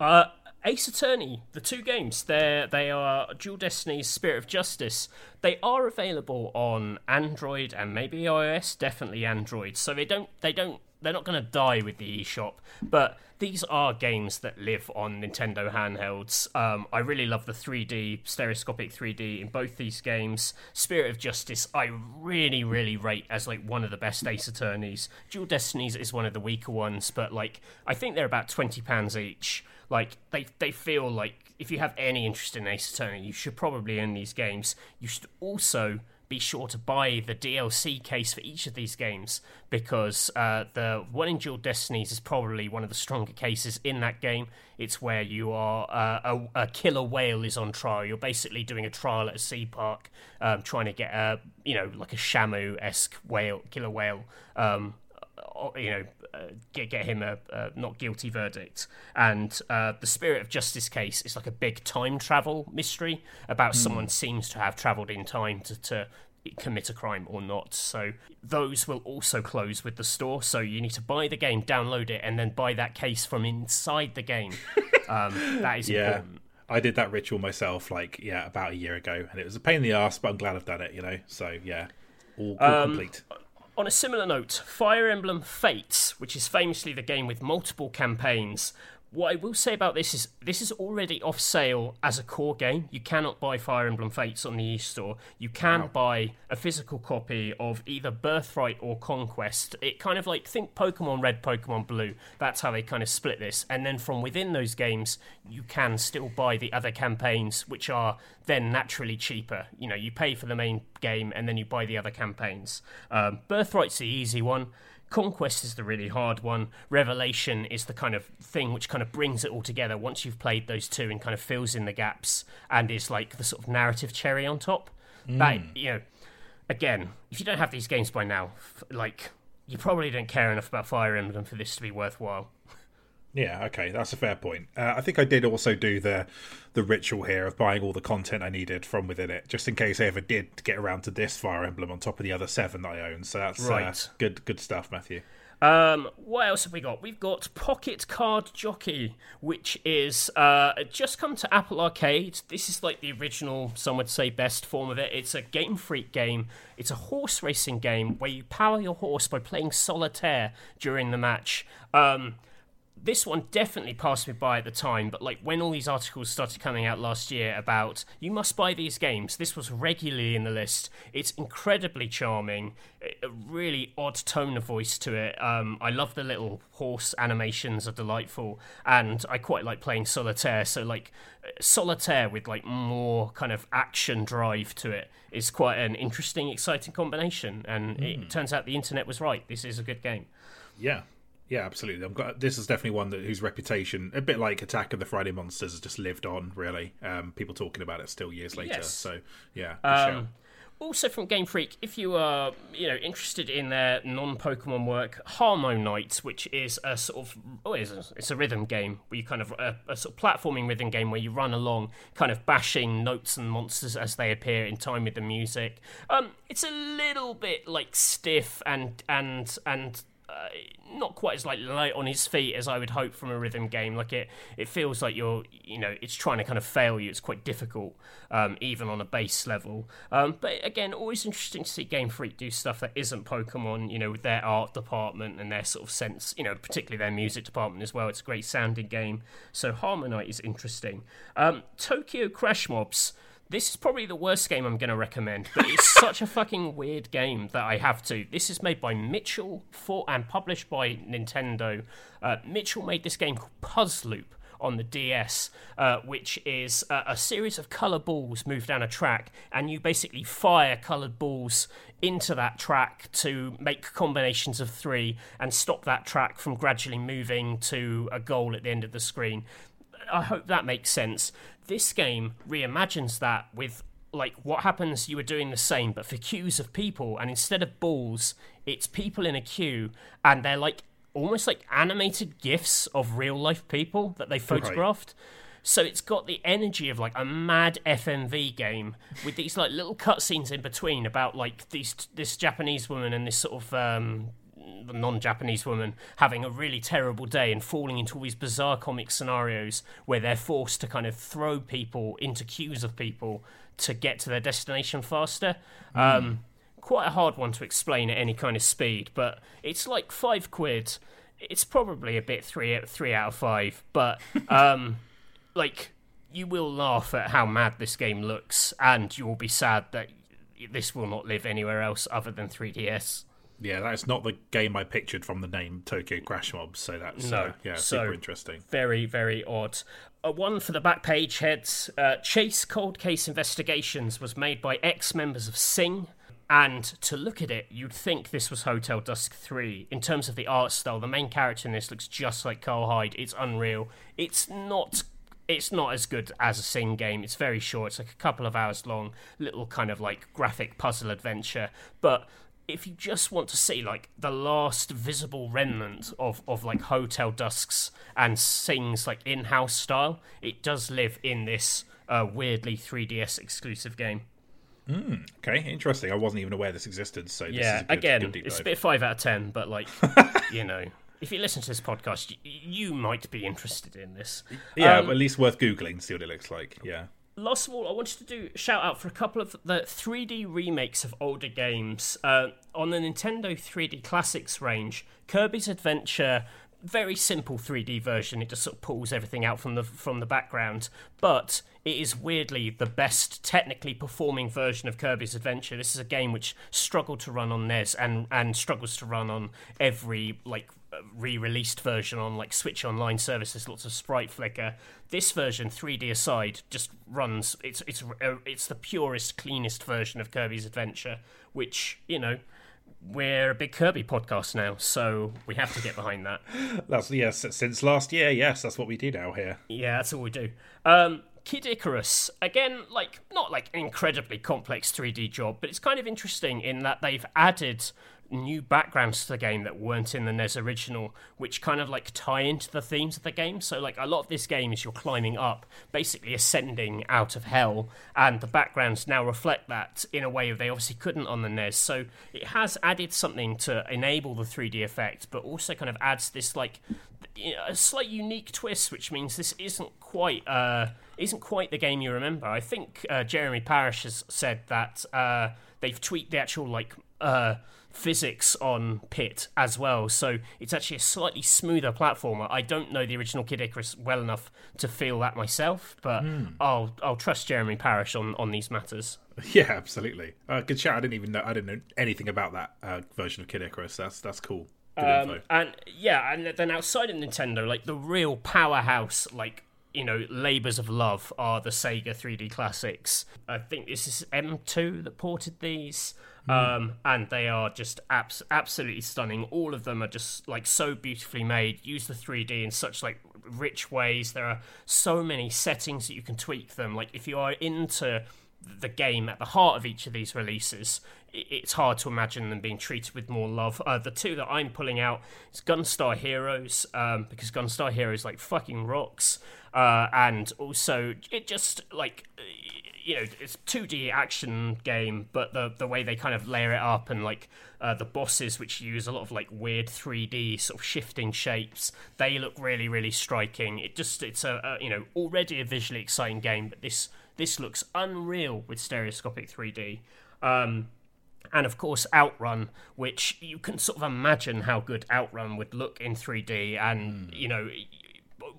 S2: yeah. uh, Ace Attorney, the two games, they they are Dual Destinies Spirit of Justice. They are available on Android and maybe iOS, definitely Android. So they don't they don't they're not going to die with the eShop, but these are games that live on Nintendo handhelds. Um, I really love the 3D, stereoscopic 3D in both these games. Spirit of Justice, I really, really rate as like one of the best Ace Attorneys. Dual Destinies is one of the weaker ones, but like I think they're about twenty pounds each. Like they they feel like if you have any interest in Ace Attorney, you should probably own these games. You should also be sure to buy the DLC case for each of these games because uh, the one in Dual Destinies is probably one of the stronger cases in that game. It's where you are uh, a, a, killer whale is on trial. You're basically doing a trial at a sea park, um, trying to get a you know like a Shamu esque whale killer whale. Um, you know, uh, get get him a, a, not guilty verdict. And uh, the Spirit of Justice case is like a big time travel mystery about mm. someone seems to have travelled in time to, to commit a crime or not. So those will also close with the store. So you need to buy the game, download it, and then buy that case from inside the game. <laughs> Um, that is
S1: Yeah.
S2: important.
S1: I did that ritual myself, like yeah, about a year ago, and it was a pain in the ass, but I'm glad I've done it. You know, so yeah, all, all
S2: Um,
S1: complete.
S2: On a similar note, Fire Emblem Fates, which is famously the game with multiple campaigns, what I will say about this is this is already off sale as a core game. You cannot buy Fire Emblem Fates on the e-store. You can buy a physical copy of either Birthright or Conquest. It kind of like think Pokemon Red, Pokemon Blue. That's how they kind of split this. And then from within those games, you can still buy the other campaigns, which are then naturally cheaper. You know, you pay for the main game and then you buy the other campaigns. Um, Birthright's the easy one. Conquest is the really hard one. Revelation is the kind of thing which kind of brings it all together once you've played those two and kind of fills in the gaps and is like the sort of narrative cherry on top. Mm. That you know, again, if you don't have these games by now, like you probably don't care enough about Fire Emblem for this to be worthwhile. <laughs>
S1: Yeah, okay, that's a fair point. Uh, I think I did also do the the ritual here of buying all the content I needed from within it, just in case I ever did get around to this Fire Emblem on top of the other seven that I own. So that's uh,
S2: Right.
S1: good, good stuff, Matthew.
S2: Um, what else have we got? We've got Pocket Card Jockey, which is uh, just come to Apple Arcade. This is like the original, some would say, best form of it. It's a Game Freak game. It's a horse racing game where you power your horse by playing solitaire during the match. Um, this one definitely passed me by at the time, but like when all these articles started coming out last year about you must buy these games, this was regularly in the list. It's incredibly charming, a really odd tone of voice to it. Um, I love the little horse animations are delightful, and I quite like playing solitaire. So like uh, solitaire with like more kind of action drive to it is quite an interesting, exciting combination. And it turns out the internet was right. This is a good game.
S1: Yeah, yeah, absolutely. Got, this is definitely one that whose reputation, a bit like Attack of the Friday Monsters, has just lived on. Really, um, people talking about it still years later.
S2: Yes.
S1: So yeah.
S2: Um, also from Game Freak, if you are you know interested in their non-Pokemon work, HarmoKnight, which is a sort of oh, it's a, it's a rhythm game where you kind of a, a sort of platforming rhythm game where you run along, kind of bashing notes and monsters as they appear in time with the music. Um, it's a little bit like stiff and and and uh, not quite as like light on his feet as I would hope from a rhythm game. Like it, it feels like you're, you know, it's trying to kind of fail you. It's quite difficult, um, even on a base level. Um, but again, always interesting to see Game Freak do stuff that isn't Pokemon. You know, with their art department and their sort of sense, you know, particularly their music department as well. It's a great sounding game. So HarmoKnight is interesting. Um, Tokyo Crash Mobs. This is probably the worst game I'm going to recommend, but it's <laughs> such a fucking weird game that I have to. This is made by Mitchell for and published by Nintendo. Uh, Mitchell made this game called Puzz Loop on the DS, uh, which is a, a series of color balls move down a track, and you basically fire colored balls into that track to make combinations of three and stop that track from gradually moving to a goal at the end of the screen. I hope that makes sense. This game reimagines that with like what happens you were doing the same but for queues of people and instead of balls it's people in a queue and they're like almost like animated gifs of real life people that they photographed. So it's got the energy of like a mad FMV game with these like little cutscenes in between about like these this Japanese woman and this sort of um, non-Japanese woman having a really terrible day and falling into all these bizarre comic scenarios where they're forced to kind of throw people into queues of people to get to their destination faster. Um, quite a hard one to explain at any kind of speed, but it's like five quid. It's probably a bit three three out of five, but um, <laughs> like you will laugh at how mad this game looks, and you will be sad that this will not live anywhere else other than 3DS.
S1: Yeah, that's not the game I pictured from the name Tokyo Crash Mobs. So that's
S2: No.
S1: uh, yeah,
S2: So-
S1: super interesting.
S2: Very, very odd. Uh, one for the back page heads. Uh, Chase Cold Case Investigations was made by ex members of Cing. And to look at it, you'd think this was Hotel Dusk 3. In terms of the art style, the main character in this looks just like Kyle Hyde. It's unreal. It's not. It's not as good as a Cing game. It's very short. It's like a couple of hours long, little kind of like graphic puzzle adventure. But if you just want to see like the last visible remnant of, of like Hotel Dusks and Cing's like in-house style, it does live in this uh, weirdly 3DS exclusive game.
S1: Okay, interesting. I wasn't even aware this existed. So this is
S2: yeah,
S1: a good,
S2: again,
S1: good
S2: it's a bit five out of ten, but like <laughs> you know, if you listen to this podcast, you, you might be interested in this.
S1: Yeah,
S2: Um,
S1: at least worth googling, see what it looks like. Yeah.
S2: Last of all, I wanted to do shout out for a couple of the 3D remakes of older games uh, on the Nintendo 3D Classics range. Kirby's Adventure, very simple 3D version. It just sort of pulls everything out from the from the background, but it is weirdly the best technically performing version of Kirby's Adventure. This is a game which struggled to run on NES and and struggles to run on every like uh, re-released version on like Switch Online services. Lots of sprite flicker. This version, 3D aside, just runs. It's it's uh, it's the purest, cleanest version of Kirby's Adventure, which you know. We're a big Kirby podcast now, so we have to get behind that. <laughs>
S1: That's yes, since last year, yes, that's what we do now here.
S2: Yeah, that's all we do. Um, Kid Icarus, again, like not like an incredibly complex 3D job, but it's kind of interesting in that they've added new backgrounds to the game that weren't in the NES original, which kind of like tie into the themes of the game. So, like, a lot of this game is you're climbing up, basically ascending out of hell, and the backgrounds now reflect that in a way they obviously couldn't on the NES. So, it has added something to enable the 3D effect, but also kind of adds this like a slight unique twist, which means this isn't quite uh, isn't quite the game you remember. I think uh, Jeremy Parish has said that uh, they've tweaked the actual like uh, physics on Pit as well, so it's actually a slightly smoother platformer. I don't know the original Kid Icarus well enough to feel that myself, but I'll I'll trust Jeremy Parish on on these matters. <laughs>
S1: Yeah, absolutely. Uh, good chat. I didn't even know. I didn't know anything about that uh, version of Kid Icarus. That's that's cool. Good
S2: Um,
S1: info.
S2: and yeah, and then outside of Nintendo, like the real powerhouse, like you know, labors of love are the Sega 3D classics. I think this is M2 that ported these. Um, and they are just abs- absolutely stunning. All of them are just like so beautifully made. Use the 3D in such like rich ways. There are so many settings that you can tweak them. Like if you are into the game at the heart of each of these releases, it's hard to imagine them being treated with more love. Uh, the two that I'm pulling out is Gunstar Heroes, um, because Gunstar Heroes like fucking rocks, uh, and also it just like uh, you know it's 2D action game, but the the way they kind of layer it up and like uh, the bosses, which use a lot of like weird 3D sort of shifting shapes, they look really really striking. It just it's a, a you know already a visually exciting game, but this this looks unreal with stereoscopic 3D. Um, and of course Outrun, which you can sort of imagine how good Outrun would look in 3D, and you know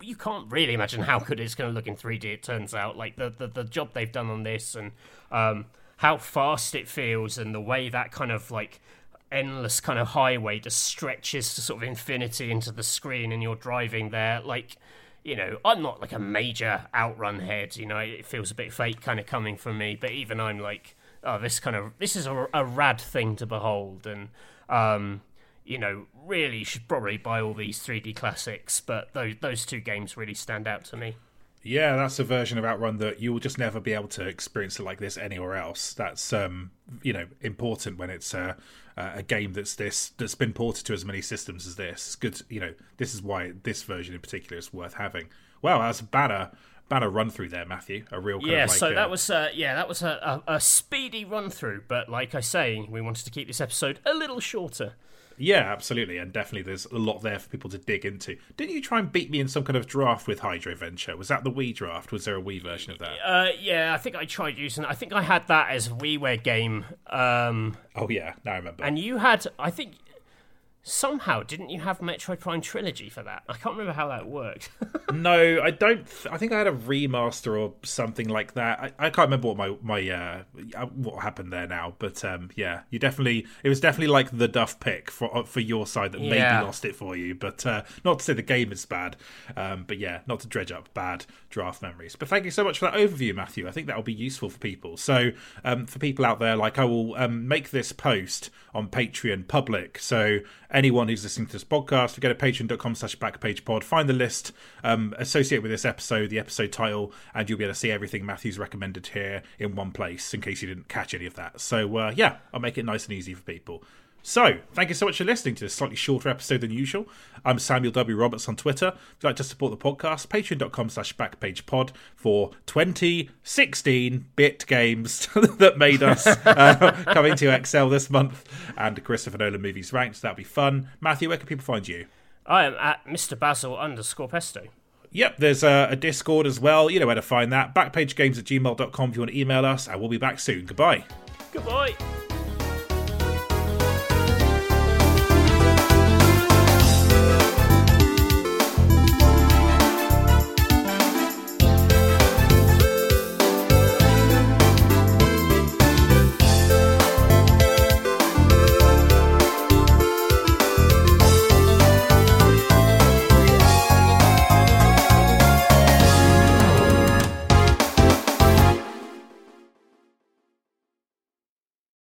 S2: you can't really imagine how good it's going to look in 3D. It turns out, like the the, the job they've done on this, and um, how fast it feels, and the way that kind of like endless kind of highway just stretches to sort of infinity into the screen, and you're driving there, like. You know, I'm not like a major outrun head. You know, it feels a bit fake kind of coming from me. But even I'm like, oh, this kind of this is a, a rad thing to behold, and um, you know, really should probably buy all these 3D classics. But those those two games really stand out to me.
S1: Yeah, that's a version of Outrun that you will just never be able to experience it like this anywhere else. That's um, you know important when it's uh, uh, a game that's this that's been ported to as many systems as this. It's good, you know. This is why this version in particular is worth having. Wow, that's a banner banner run through there, Matthew. A real
S2: Yeah,
S1: like,
S2: so
S1: uh,
S2: that was uh, yeah, that was a, a, a speedy run through. But like I say, we wanted to keep this episode a little shorter.
S1: Yeah, absolutely, and definitely there's a lot there for people to dig into. Didn't you try and beat me in some kind of draft with Hydroventure? Was that the Wii draft? Was there a Wii version of that?
S2: Uh, yeah, I think I tried using. I think I had that as a WiiWare game. Um,
S1: Oh yeah, now I remember.
S2: and you had, I think, somehow didn't you have Metroid Prime Trilogy for that? I can't remember how that worked. <laughs>
S1: no, I don't. Th- I think I had a remaster or something like that. I, I can't remember what my my uh, uh, what happened there now, but um, yeah, you definitely it was definitely like the Duff pick for uh, for your side that
S2: Yeah.
S1: maybe lost it for you. But uh, not to say the game is bad, um, but yeah, not to dredge up bad draft memories. But thank you so much for that overview, Matthew. I think that will be useful for people. So um, for people out there, like I will um, make this post on Patreon public. So anyone who's listening to this podcast, go to patreon.com slash backpagepod, find the list um, associated with this episode, the episode title, and you'll be able to see everything Matthew's recommended here in one place in case you didn't catch any of that. So uh, yeah, I'll make it nice and easy for people. So, thank you so much for listening to this slightly shorter episode than usual. I'm Samuel W. Roberts on Twitter. If you'd like to support the podcast, patreon.com slash backpagepod for 2016 bit games <laughs> that made us <laughs> uh, coming to XXL this month and Christopher Nolan movies ranked. That'll be fun. Matthew, where can people find you?
S2: I am at Mr. Basil underscore Pesto.
S1: Yep, there's a, a, Discord as well. You know where to find that. Backpagegames at gmail.com if you want to email us, and we'll be back soon. Goodbye.
S2: Goodbye.